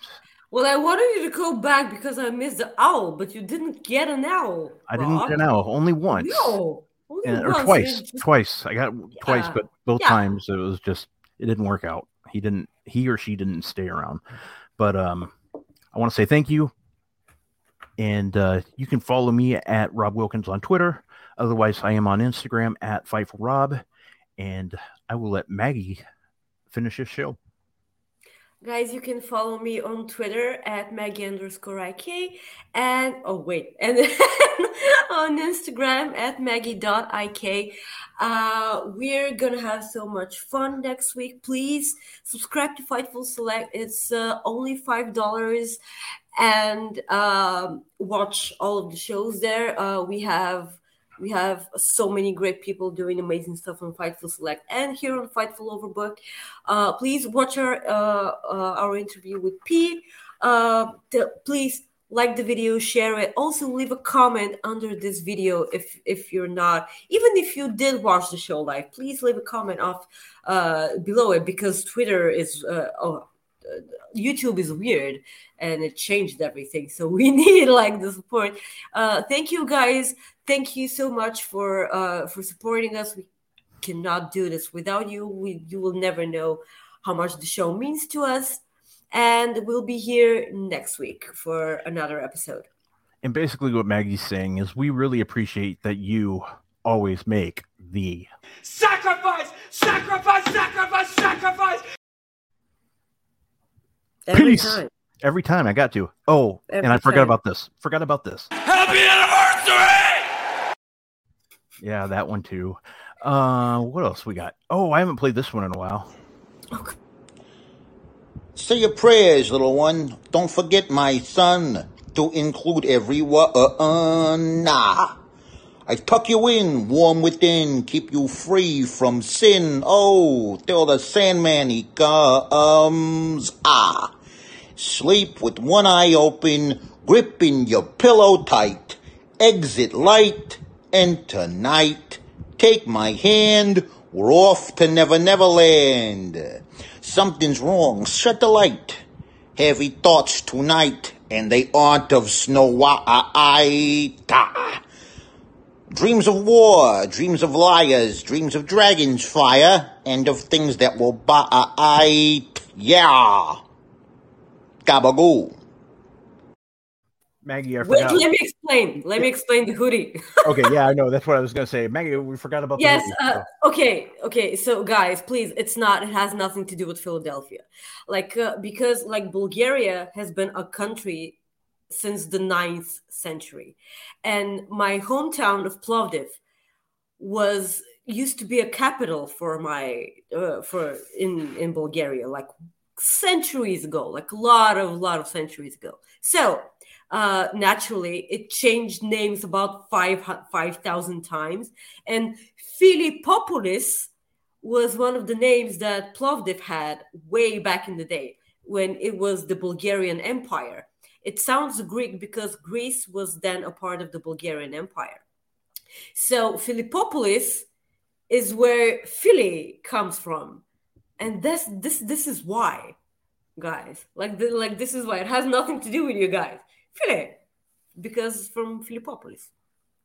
well, I wanted you to go back because I missed the owl, but you didn't get an owl. I didn't get an owl, only once. No, And- or twice. just- Twice. I got twice, Yeah. but both Yeah. times it was just it didn't work out. He didn't he or she didn't stay around. But um I want to say thank you. And uh, you can follow me at Rob Wilkins on Twitter. Otherwise, I am on Instagram at Fight for Rob. And I will let Maggie finish this show. Guys, you can follow me on Twitter at Maggie underscore IK and oh wait, [laughs] and on Instagram at Maggie.ik. Uh, we're gonna have so much fun next week. Please subscribe to Fightful Select. It's uh, only five dollars, and um, watch all of the shows there. Uh, we have we have so many great people doing amazing stuff on Fightful Select and here on Fightful Overbook. Uh, please watch our uh, uh, our interview with Pete. Uh, please like the video, share it. Also, leave a comment under this video if if you're not, even if you did watch the show live. Please leave a comment off uh, below it because Twitter is uh, oh YouTube is weird and it changed everything. So [laughs] we need like the support. Uh, thank you guys. Thank you so much for uh, for supporting us. We cannot do this without you. We you will never know how much the show means to us. And we'll be here next week for another episode. And basically, what Maggie's saying is we really appreciate that you always make the Sacrifice! Sacrifice! Sacrifice! Sacrifice! Every peace. time. Every time I got to. Oh, and Every I forgot time. about this. Forgot about this. Happy anniversary! Yeah, that one too. Uh, what else we got? Oh, I haven't played this one in a while. Say your prayers, little one. Don't forget, my son, to include every one. Nah. I tuck you in, warm within, keep you free from sin. Oh, till the Sandman he comes. Ah. Sleep with one eye open, gripping your pillow tight. Exit light, enter night. Take my hand, we're off to Never Never Land. Something's wrong, shut the light. Heavy thoughts tonight, and they aren't of Snow White. Dreams of war, dreams of liars, dreams of dragons fire, and of things that will bite. Yeah. Gabagoo. Maggie, I Wait, forgot. let me explain. Let me explain the hoodie. okay, yeah, I know. That's what I was gonna say. Maggie, we forgot about the yes uh, okay okay so guys please it's not it has nothing to do with philadelphia like uh, because like bulgaria has been a country since the ninth century and my hometown of plovdiv was used to be a capital for my uh, for in in bulgaria like centuries ago like a lot of lot of centuries ago so uh, naturally it changed names about five five thousand times, and Philippopolis was one of the names that Plovdiv had way back in the day when it was the Bulgarian Empire. It sounds Greek because Greece was then a part of the Bulgarian Empire. So Philippopolis is where Philly comes from, and this this this is why, guys. Like the, like this is why it has nothing to do with you guys. Philly, because from Philippopolis.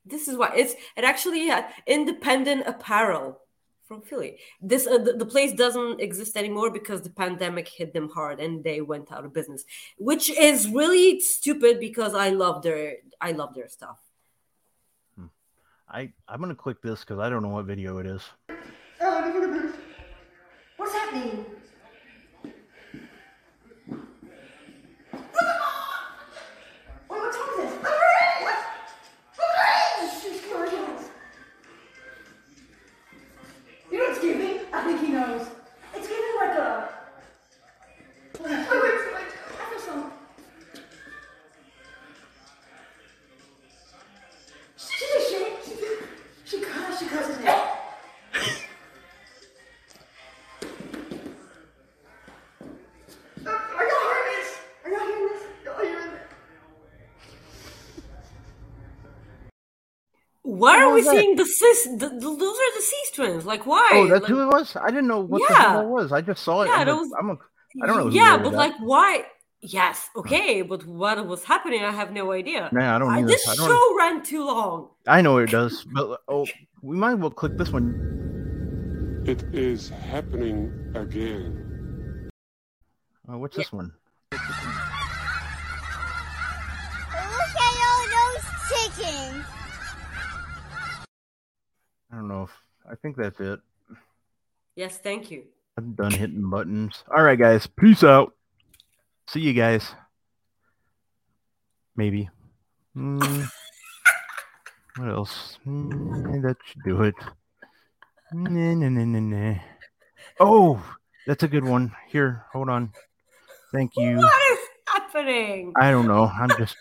This is why it's it actually had independent apparel from Philly. This uh, the, the place doesn't exist anymore because the pandemic hit them hard and they went out of business, which is really stupid because I love their I love their stuff. I I'm gonna click this because I don't know what video it is. What's happening? Wait, the? The, the- those are the Cis twins. Like why? Oh, that's Like- who it was. I didn't know what the Yeah. hell that was. I just saw it. Yeah, I'm that a- was- I'm a, I don't know. yeah, but like why? Yes, okay, but what was happening? I have no idea. Nah, I don't either. This I don't- show ran too long. I know it does, but oh, we might as well click this one. It is happening again. Oh, what's this one? Look at chicken. I don't know if I think that's it. Yes, thank you. I'm done hitting buttons. All right, guys. Peace out. See you guys. Maybe. Mm, [laughs] what else? Mm, that should do it. Nah, nah, nah, nah. Oh, that's a good one. Here, hold on. Thank you. What is happening? I don't know. I'm just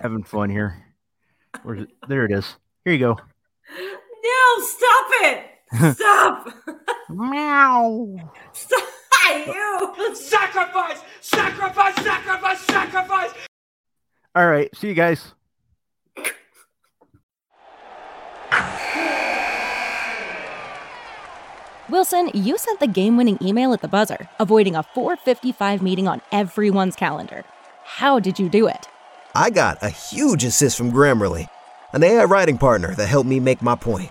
having fun here. Where's it? There it is. Here you go. [laughs] No, stop it! Stop! Meow. Stop! You! Sacrifice! Sacrifice! Sacrifice! Sacrifice! All right. See you guys. Wilson, you sent the game-winning email at the buzzer, avoiding a 4:55 meeting on everyone's calendar. How did you do it? I got a huge assist from Grammarly, an AI writing partner that helped me make my point.